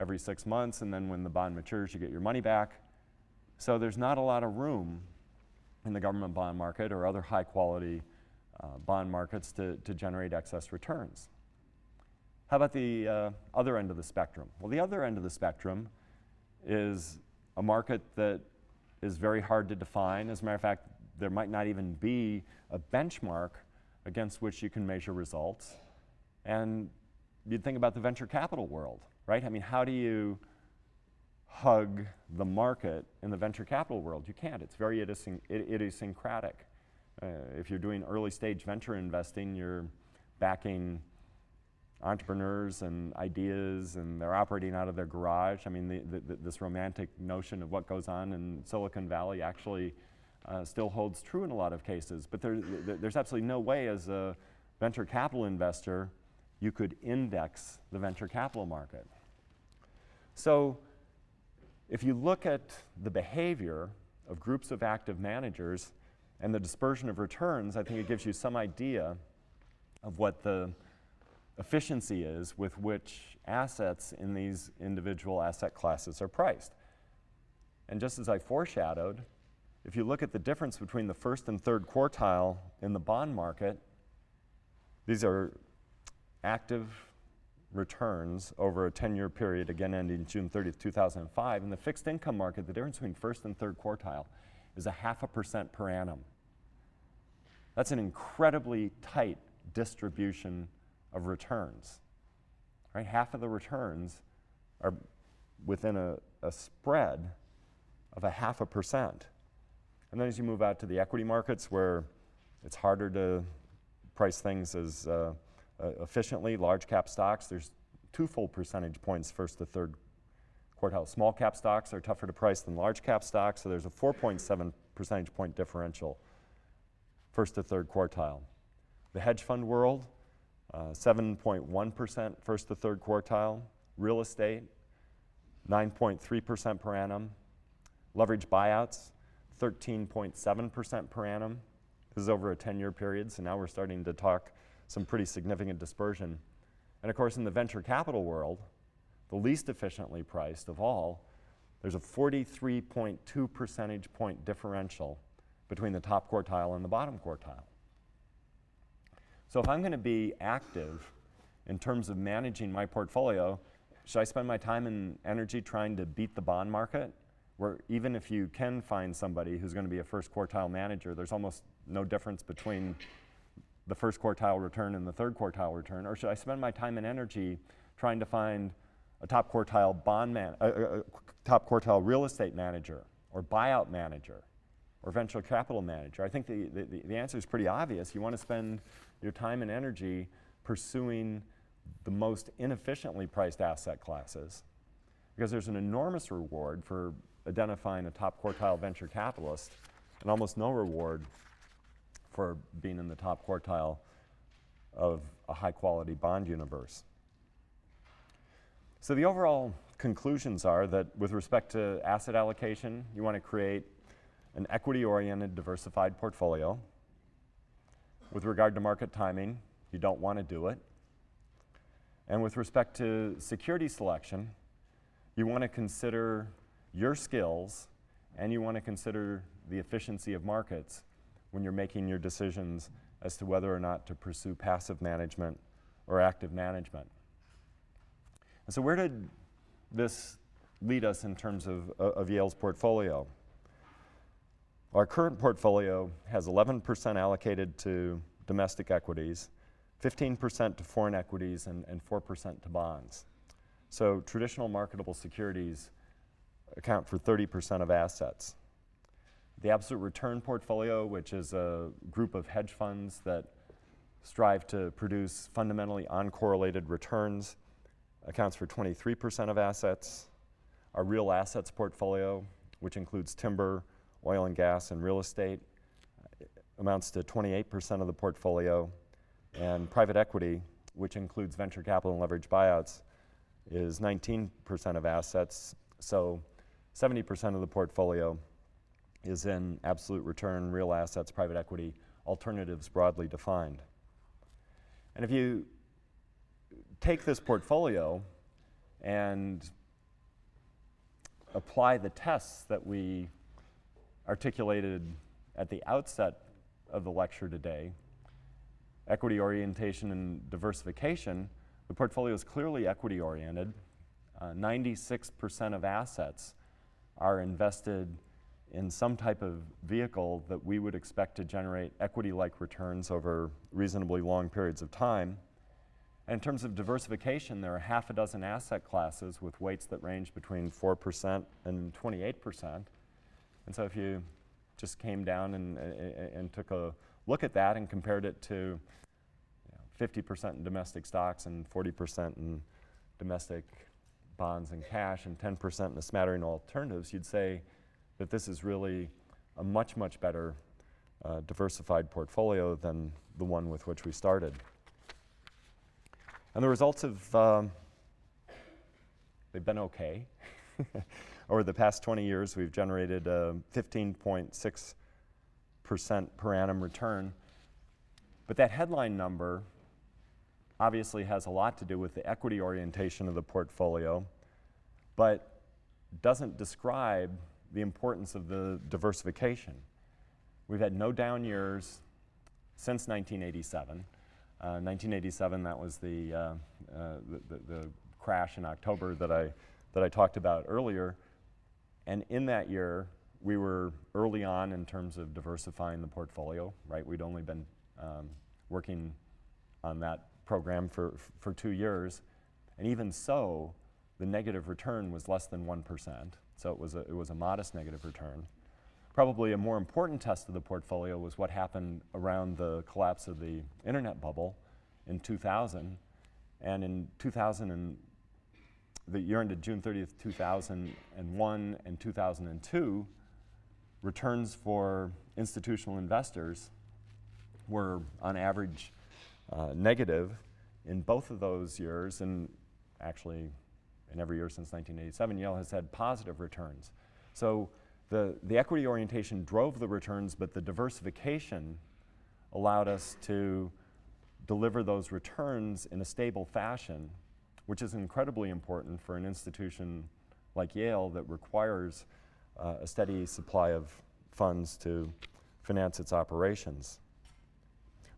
every six months, and then when the bond matures, you get your money back. So there's not a lot of room in the government bond market or other high quality uh, bond markets to, to generate excess returns. How about the uh, other end of the spectrum? Well, the other end of the spectrum is a market that is very hard to define. As a matter of fact, there might not even be a benchmark against which you can measure results. And you'd think about the venture capital world, right? I mean, how do you hug the market in the venture capital world? You can't. It's very idiosyncratic. Uh, if you're doing early stage venture investing, you're backing entrepreneurs and ideas, and they're operating out of their garage. I mean, the, the, this romantic notion of what goes on in Silicon Valley actually uh, still holds true in a lot of cases. But there, there's absolutely no way, as a venture capital investor, you could index the venture capital market. So, if you look at the behavior of groups of active managers, and the dispersion of returns, I think it gives you some idea of what the efficiency is with which assets in these individual asset classes are priced. And just as I foreshadowed, if you look at the difference between the first and third quartile in the bond market, these are active returns over a 10 year period, again ending June 30th, 2005. In the fixed income market, the difference between first and third quartile is a half a percent per annum. That's an incredibly tight distribution of returns. Right? Half of the returns are within a, a spread of a half a percent. And then as you move out to the equity markets where it's harder to price things as uh, uh, efficiently, large cap stocks, there's two full percentage points first to third quartile. Small cap stocks are tougher to price than large cap stocks, so there's a 4.7 percentage point differential first to third quartile. The hedge fund world, 7.1% uh, first to third quartile. Real estate, 9.3% per annum. Leverage buyouts, 13.7% per annum. This is over a 10 year period, so now we're starting to talk some pretty significant dispersion. And of course, in the venture capital world, the least efficiently priced of all, there's a 43.2 percentage point differential between the top quartile and the bottom quartile. So if I'm going to be active in terms of managing my portfolio, should I spend my time and energy trying to beat the bond market? Where even if you can find somebody who's going to be a first quartile manager, there's almost no difference between the first quartile return and the third quartile return? Or should I spend my time and energy trying to find a top quartile bond man, a, a, a top quartile real estate manager or buyout manager or venture capital manager? I think the, the, the answer is pretty obvious. You want to spend your time and energy pursuing the most inefficiently priced asset classes because there's an enormous reward for identifying a top quartile venture capitalist and almost no reward for being in the top quartile of a high quality bond universe. So the overall conclusions are that with respect to asset allocation, you want to create an equity oriented diversified portfolio. With regard to market timing, you don't want to do it. And with respect to security selection, you want to consider your skills and you want to consider the efficiency of markets when you're making your decisions as to whether or not to pursue passive management or active management. And so, where did this lead us in terms of, of Yale's portfolio? Our current portfolio has 11% allocated to domestic equities, 15% to foreign equities, and, and 4% to bonds. So traditional marketable securities account for 30% of assets. The absolute return portfolio, which is a group of hedge funds that strive to produce fundamentally uncorrelated returns, accounts for 23% of assets. Our real assets portfolio, which includes timber, oil and gas, and real estate, uh, amounts to 28% of the portfolio. And private equity, which includes venture capital and leverage buyouts, is 19% of assets. So 70% of the portfolio is in absolute return, real assets, private equity, alternatives broadly defined. And if you take this portfolio and apply the tests that we articulated at the outset of the lecture today, equity orientation and diversification, the portfolio is clearly equity oriented. Uh, 96% of assets are invested in some type of vehicle that we would expect to generate equity like returns over reasonably long periods of time. And in terms of diversification, there are half a dozen asset classes with weights that range between 4% and 28%. And so if you just came down and, and took a look at that and compared it to you know, 50% in domestic stocks and 40% in domestic bonds and cash and 10% in a smattering of alternatives, you'd say that this is really a much, much better uh, diversified portfolio than the one with which we started. And the results have um, they've been okay. Over the past 20 years, we've generated a 15.6% per annum return. But that headline number obviously has a lot to do with the equity orientation of the portfolio, but doesn't describe the importance of the diversification. We've had no down years since 1987. Uh, 1987, that was the, uh, uh, the, the, the, crash in October that I, that I talked about earlier. And in that year, we were early on in terms of diversifying the portfolio, right? We'd only been um, working on that program for, for two years. And even so, the negative return was less than 1%. So it was a, it was a modest negative return. Probably a more important test of the portfolio was what happened around the collapse of the internet bubble in 2000. And in 2000, and the year ended June 30th, 2001 and 2002, returns for institutional investors were on average uh, negative in both of those years, and actually in every year since 1987, Yale has had positive returns. So the, the equity orientation drove the returns, but the diversification allowed us to deliver those returns in a stable fashion which is incredibly important for an institution like Yale that requires uh, a steady supply of funds to finance its operations.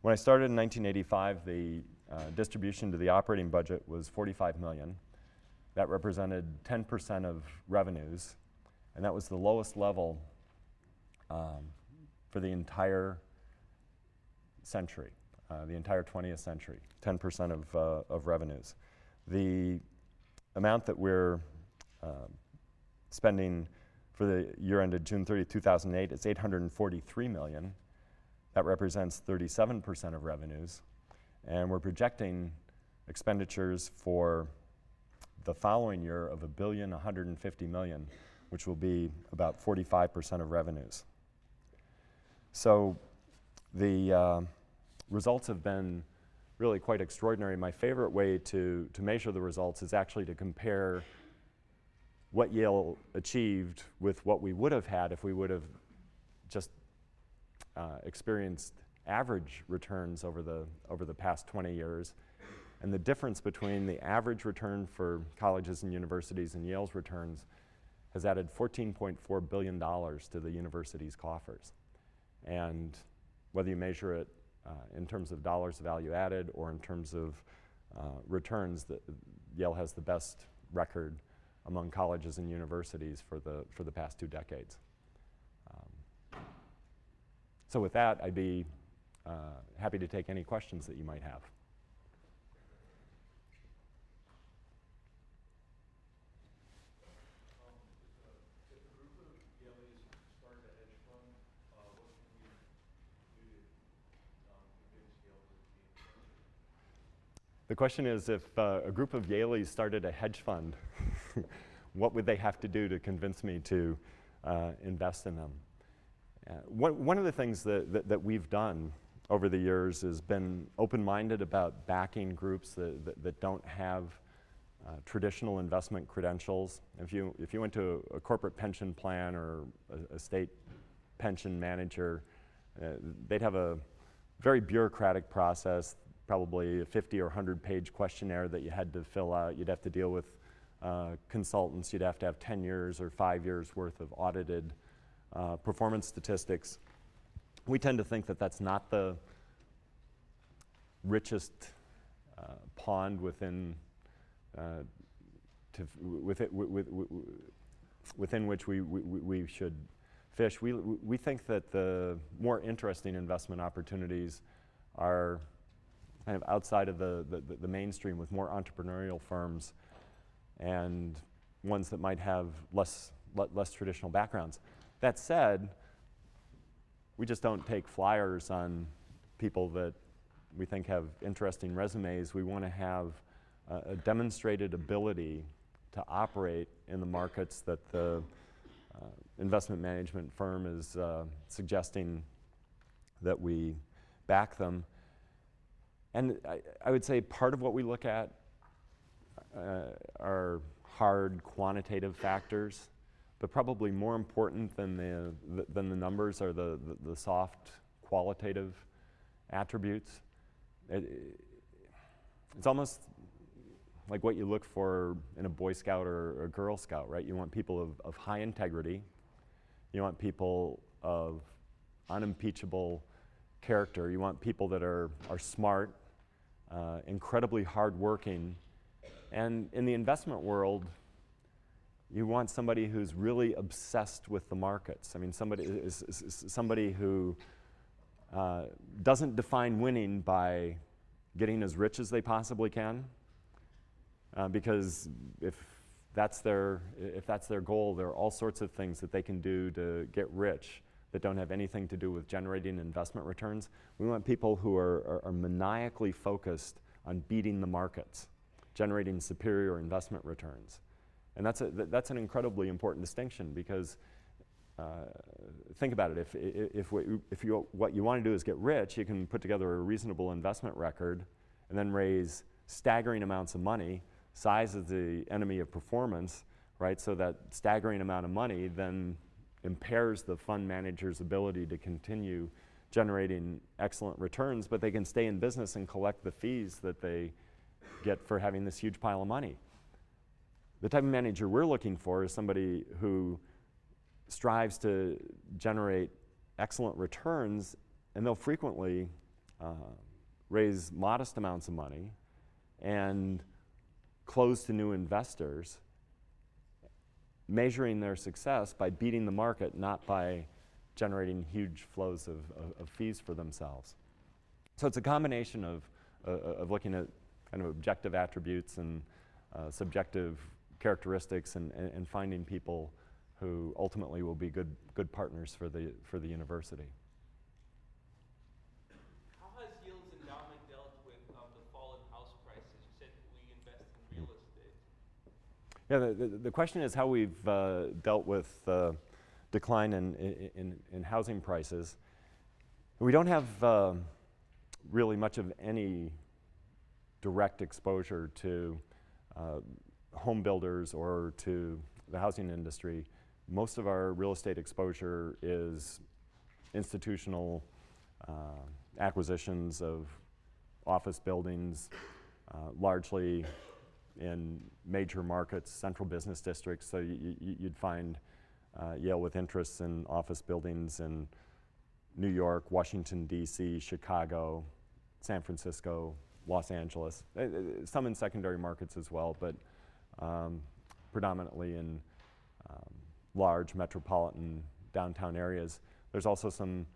When I started in 1985, the uh, distribution to the operating budget was 45 million. That represented 10% of revenues, and that was the lowest level um, for the entire century, uh, the entire 20th century, 10% of, uh, of revenues. The amount that we're uh, spending for the year ended June 30, 2008 is 843 million. That represents 37% of revenues. And we're projecting expenditures for the following year of a billion 150 million, which will be about 45% of revenues. So the uh, results have been really quite extraordinary. My favorite way to, to measure the results is actually to compare what Yale achieved with what we would have had if we would have just uh, experienced average returns over the, over the past 20 years. And the difference between the average return for colleges and universities and Yale's returns has added $14.4 billion to the university's coffers. And whether you measure it in terms of dollars value added or in terms of uh, returns, that Yale has the best record among colleges and universities for the, for the past two decades. Um, so with that, I'd be uh, happy to take any questions that you might have. The question is if uh, a group of Yalies started a hedge fund, what would they have to do to convince me to uh, invest in them? Uh, one, one of the things that, that, that, we've done over the years has been open minded about backing groups that, that, that don't have uh, traditional investment credentials. If you, if you went to a, a corporate pension plan or a, a state pension manager, uh, they'd have a very bureaucratic process, probably a 50 or 100 page questionnaire that you had to fill out. You'd have to deal with uh, consultants, you'd have to have 10 years or five years worth of audited uh, performance statistics. We tend to think that that's not the richest uh, pond within, uh, with it, with, with, within which we, we, we should fish. We, we think that the more interesting investment opportunities are kind of outside of the, the, the mainstream with more entrepreneurial firms and ones that might have less, less traditional backgrounds. That said, we just don't take flyers on people that we think have interesting resumes. We want to have a demonstrated ability to operate in the markets that the uh, investment management firm is uh, suggesting that we back them. And I, I, would say part of what we look at uh, are hard quantitative factors, but probably more important than the, the than the numbers are the, the, the soft qualitative attributes. It, it's almost like what you look for in a Boy Scout or a Girl Scout, right? You want people of, of high integrity. You want people of unimpeachable character. You want people that are, are smart, uh, incredibly hardworking, and in the investment world, you want somebody who's really obsessed with the markets. I mean, somebody is, is, is somebody who uh, doesn't define winning by getting as rich as they possibly can, uh, because if that's their if that's their goal, there are all sorts of things that they can do to get rich that don't have anything to do with generating investment returns. We want people who are, are, are maniacally focused on beating the markets generating superior investment returns. And that's, a, that's an incredibly important distinction because uh, think about it. If, if, if you, what you want to do is get rich, you can put together a reasonable investment record and then raise staggering amounts of money. Size is the enemy of performance, right? So that staggering amount of money then impairs the fund manager's ability to continue generating excellent returns, but they can stay in business and collect the fees that they get for having this huge pile of money. The type of manager we're looking for is somebody who strives to generate excellent returns, and they'll frequently uh, raise modest amounts of money and close to new investors, measuring their success by beating the market, not by generating huge flows of, of, of fees for themselves. So it's a combination of, uh, of looking at kind of objective attributes and uh, subjective characteristics and, and, and, finding people who ultimately will be good, good partners for the, for the university. How has Yale's endowment dealt with um, the fall in house prices? You said we invest in real estate. Yeah, the, the, the question is how we've uh, dealt with uh, decline in, in, in, housing prices. We don't have uh, really much of any direct exposure to uh, home builders or to the housing industry. Most of our real estate exposure is institutional uh, acquisitions of office buildings, uh, largely in major markets, central business districts. So you'd find uh, Yale with interests in office buildings in New York, Washington, D.C., Chicago, San Francisco, Los Angeles, uh, uh, some in secondary markets as well, but um, predominantly in um, large metropolitan downtown areas. There's also some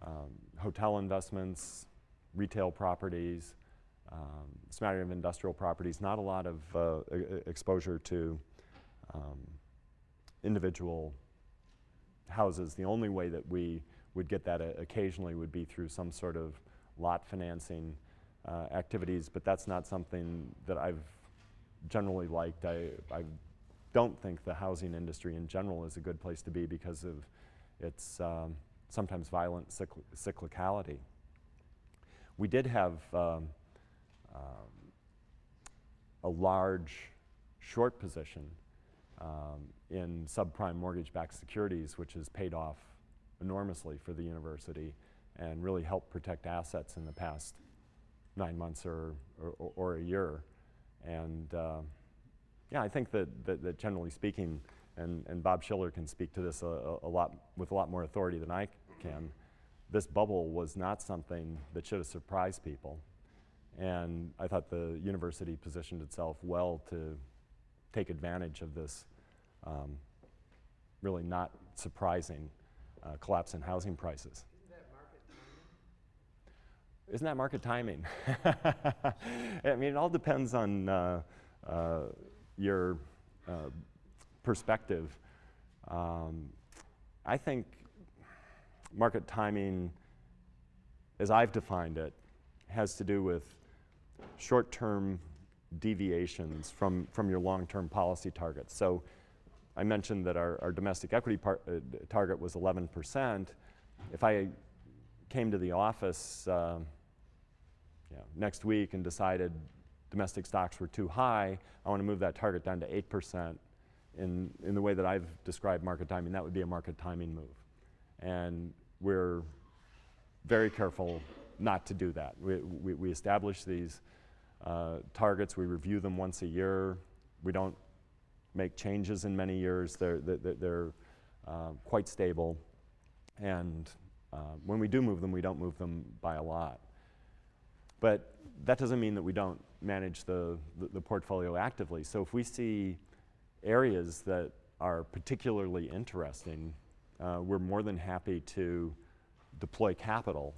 um, hotel investments, retail properties, um, smattering of industrial properties, not a lot of uh, exposure to um, individual houses. The only way that we would get that uh, occasionally would be through some sort of lot financing uh, activities, but that's not something that I've generally liked. I, I don't think the housing industry in general is a good place to be because of its um, sometimes violent cycl- cyclicality. We did have um, um, a large short position um, in subprime mortgage backed securities, which has paid off enormously for the university and really helped protect assets in the past nine months or, or, or a year. And uh, yeah, I think that, that, that, generally speaking, and, and Bob Shiller can speak to this a, a, lot with a lot more authority than I can, this bubble was not something that should have surprised people. And I thought the university positioned itself well to take advantage of this um, really not surprising uh, collapse in housing prices. Isn't that market timing? I mean, it all depends on uh, uh, your uh, perspective. Um, I think market timing, as I've defined it, has to do with short term deviations from, from your long term policy targets. So I mentioned that our, our domestic equity par- uh, target was 11%. If I came to the office uh, you know, next week and decided domestic stocks were too high, I want to move that target down to 8% in, in the way that I've described market timing. That would be a market timing move. And we're very careful not to do that. We, we, we establish these uh, targets, we review them once a year. We don't make changes in many years. They're, they're, they're uh, quite stable. And uh, when we do move them, we don't move them by a lot. But that doesn't mean that we don't manage the, the, the portfolio actively. So if we see areas that are particularly interesting, uh, we're more than happy to deploy capital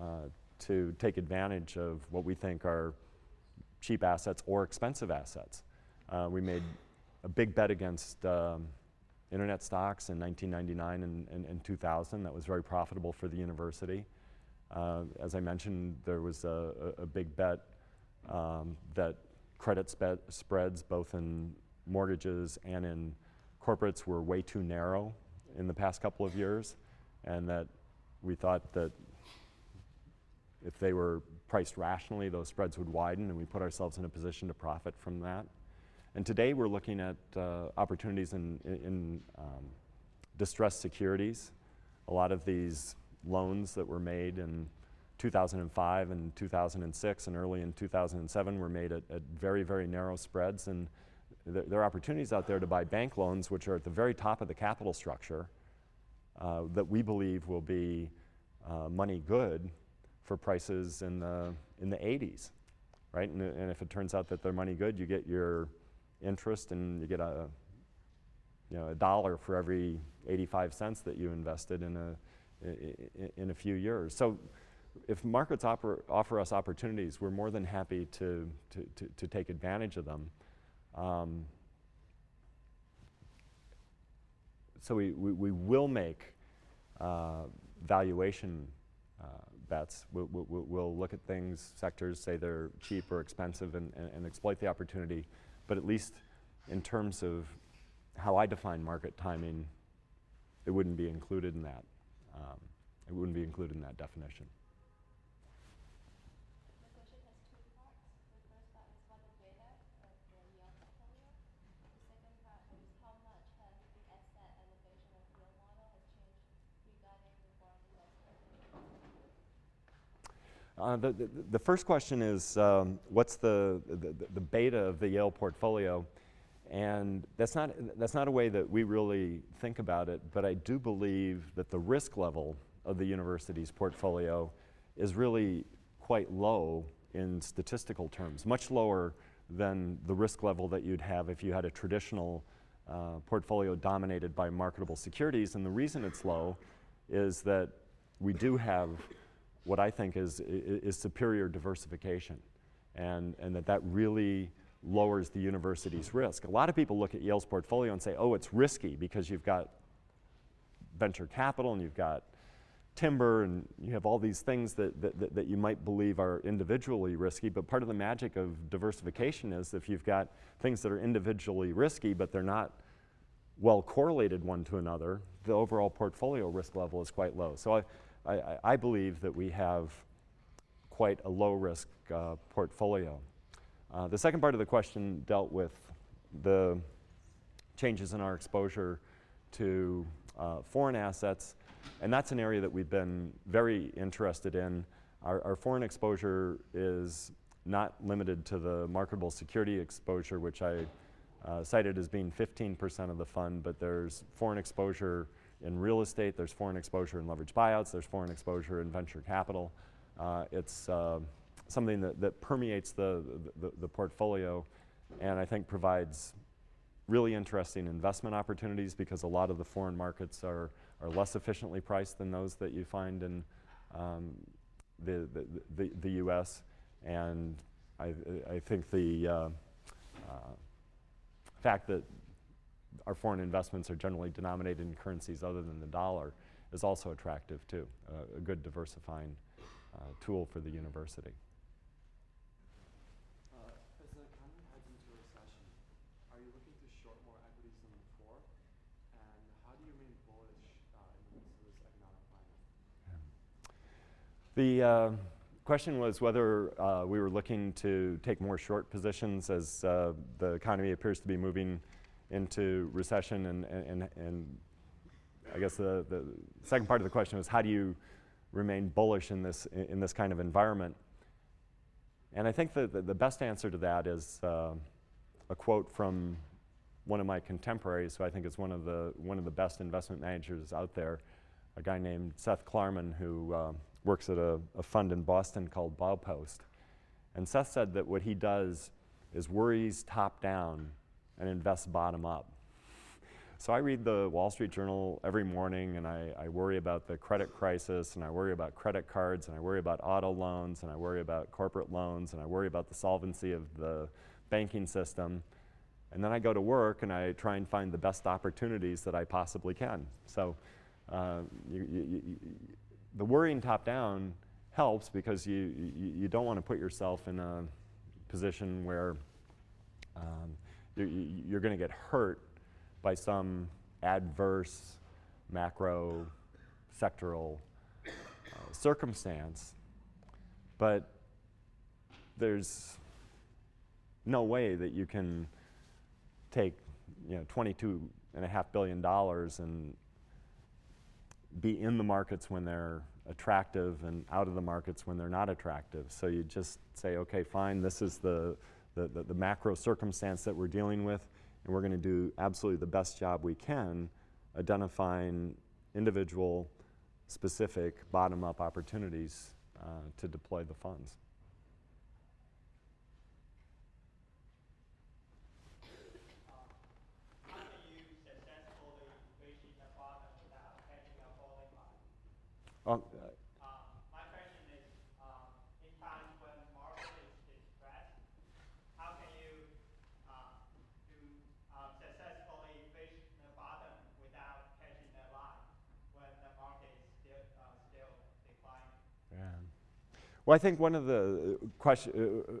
uh, to take advantage of what we think are cheap assets or expensive assets. Uh, we made a big bet against um, internet stocks in 1999 and, and, and, 2000 that was very profitable for the university. Uh, as I mentioned, there was a, a, a big bet um, that credit spe- spreads, both in mortgages and in corporates, were way too narrow in the past couple of years, and that we thought that if they were priced rationally, those spreads would widen, and we put ourselves in a position to profit from that. And today we're looking at uh, opportunities in, in um, distressed securities. A lot of these loans that were made in 2005 and 2006 and early in 2007 were made at, at very, very narrow spreads. And th- there are opportunities out there to buy bank loans, which are at the very top of the capital structure, uh, that we believe will be uh, money good for prices in the, in the 80s, right? And, and if it turns out that they're money good, you get your interest and you get a you know a dollar for every 85 cents that you invested in a in a few years. So if markets offer, offer us opportunities, we're more than happy to, to, to, to take advantage of them. Um, so we, we, we, will make uh, valuation uh, bets. We'll, we'll, we'll, look at things, sectors, say they're cheap or expensive, and, and, and exploit the opportunity but at least in terms of how I define market timing, it wouldn't be included in that. Um, it wouldn't be included in that definition. Uh, the, the, the, first question is um, what's the, the, the, beta of the Yale portfolio? And that's not, that's not a way that we really think about it, but I do believe that the risk level of the university's portfolio is really quite low in statistical terms, much lower than the risk level that you'd have if you had a traditional uh, portfolio dominated by marketable securities. And the reason it's low is that we do have what I think is, is superior diversification, and, and that that really lowers the university's risk. A lot of people look at Yale's portfolio and say, oh, it's risky because you've got venture capital and you've got timber and you have all these things that, that, that, that you might believe are individually risky, but part of the magic of diversification is if you've got things that are individually risky, but they're not well correlated one to another, the overall portfolio risk level is quite low. So I, I, I believe that we have quite a low risk uh, portfolio. Uh, the second part of the question dealt with the changes in our exposure to uh, foreign assets, and that's an area that we've been very interested in. Our, our, foreign exposure is not limited to the marketable security exposure, which I uh, cited as being 15% of the fund, but there's foreign exposure in real estate, there's foreign exposure in leveraged buyouts, there's foreign exposure in venture capital. Uh, it's uh, something that, that permeates the, the, the, portfolio and I think provides really interesting investment opportunities because a lot of the foreign markets are, are less efficiently priced than those that you find in um, the, the, the, the, US. And I, I think the uh, uh, fact that our foreign investments are generally denominated in currencies other than the dollar is also attractive too, uh, a good diversifying uh, tool for the university. Uh, as the economy heads into recession, are you looking to short more equities than before? And how do you remain bullish uh, in the midst economic climate? The uh, question was whether uh, we were looking to take more short positions as uh, the economy appears to be moving into recession and, and, and I guess the, the second part of the question was how do you remain bullish in this, in this kind of environment? And I think the, the, the best answer to that is uh, a quote from one of my contemporaries, who I think is one of the, one of the best investment managers out there, a guy named Seth Klarman, who uh, works at a, a fund in Boston called Baupost. And Seth said that what he does is worries top down and invest bottom up. So I read the Wall Street Journal every morning and I, I, worry about the credit crisis and I worry about credit cards and I worry about auto loans and I worry about corporate loans and I worry about the solvency of the banking system. And then I go to work and I try and find the best opportunities that I possibly can. So uh, you, you, you, the worrying top down helps because you, you, don't want to put yourself in a position where um, you're, going to get hurt by some adverse macro sectoral uh, circumstance, but there's no way that you can take you know 22 and a half billion dollars and be in the markets when they're attractive and out of the markets when they're not attractive. So you just say, okay, fine, this is the the, the, the macro circumstance that we're dealing with, and we're going to do absolutely the best job we can identifying individual, specific, bottom up opportunities uh, to deploy the funds. Well, I think one of the question, uh,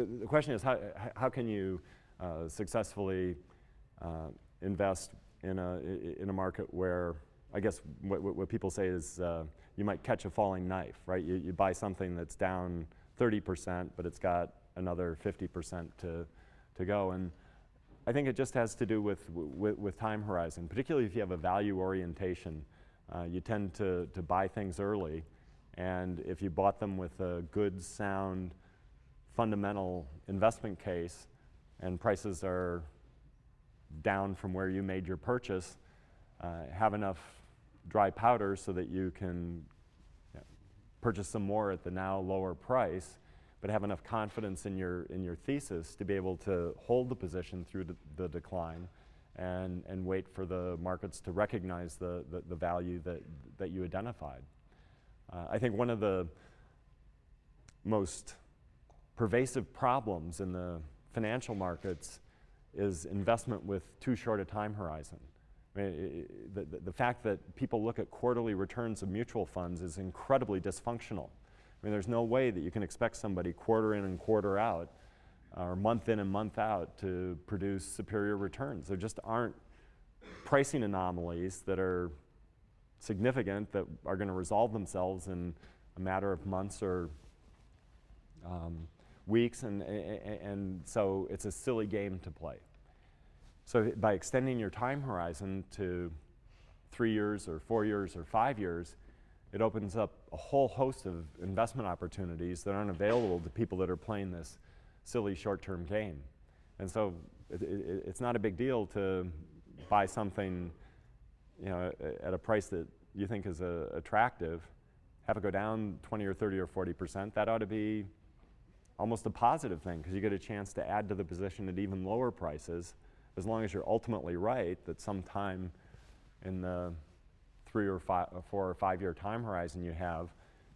uh, the, question is how, how can you uh, successfully uh, invest in a, in a market where I guess what, what people say is uh, you might catch a falling knife, right? You, you buy something that's down 30%, but it's got another 50% to, to go. And I think it just has to do with, with, with time horizon, particularly if you have a value orientation. Uh, you tend to, to buy things early and if you bought them with a good, sound, fundamental investment case, and prices are down from where you made your purchase, uh, have enough dry powder so that you can you know, purchase some more at the now lower price, but have enough confidence in your, in your thesis to be able to hold the position through the, the decline and, and wait for the markets to recognize the, the, the value that, that you identified. Uh, I think one of the most pervasive problems in the financial markets is investment with too short a time horizon. I mean, i- i- the, the, the fact that people look at quarterly returns of mutual funds is incredibly dysfunctional. I mean, there's no way that you can expect somebody quarter in and quarter out, or month in and month out, to produce superior returns. There just aren't pricing anomalies that are significant that are going to resolve themselves in a matter of months or um, weeks, and, a- a- and so it's a silly game to play. So by extending your time horizon to three years or four years or five years, it opens up a whole host of investment opportunities that aren't available to people that are playing this silly short-term game. And so it, it, it's not a big deal to buy something, you know, at a price that you think is uh, attractive, have it go down 20 or 30 or 40 percent. That ought to be almost a positive thing because you get a chance to add to the position at even lower prices as long as you're ultimately right that sometime in the three or five, or four or five year time horizon you have,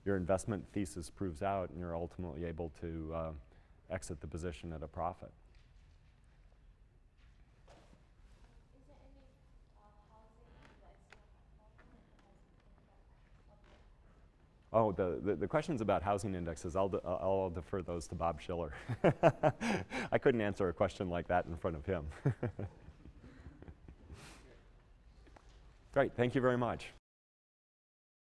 your investment thesis proves out and you're ultimately able to uh, exit the position at a profit. Is there any uh, housing index you have Oh, the, the, the questions about housing indexes, I'll, de- I'll defer those to Bob Shiller. I couldn't answer a question like that in front of him. Great, thank you very much.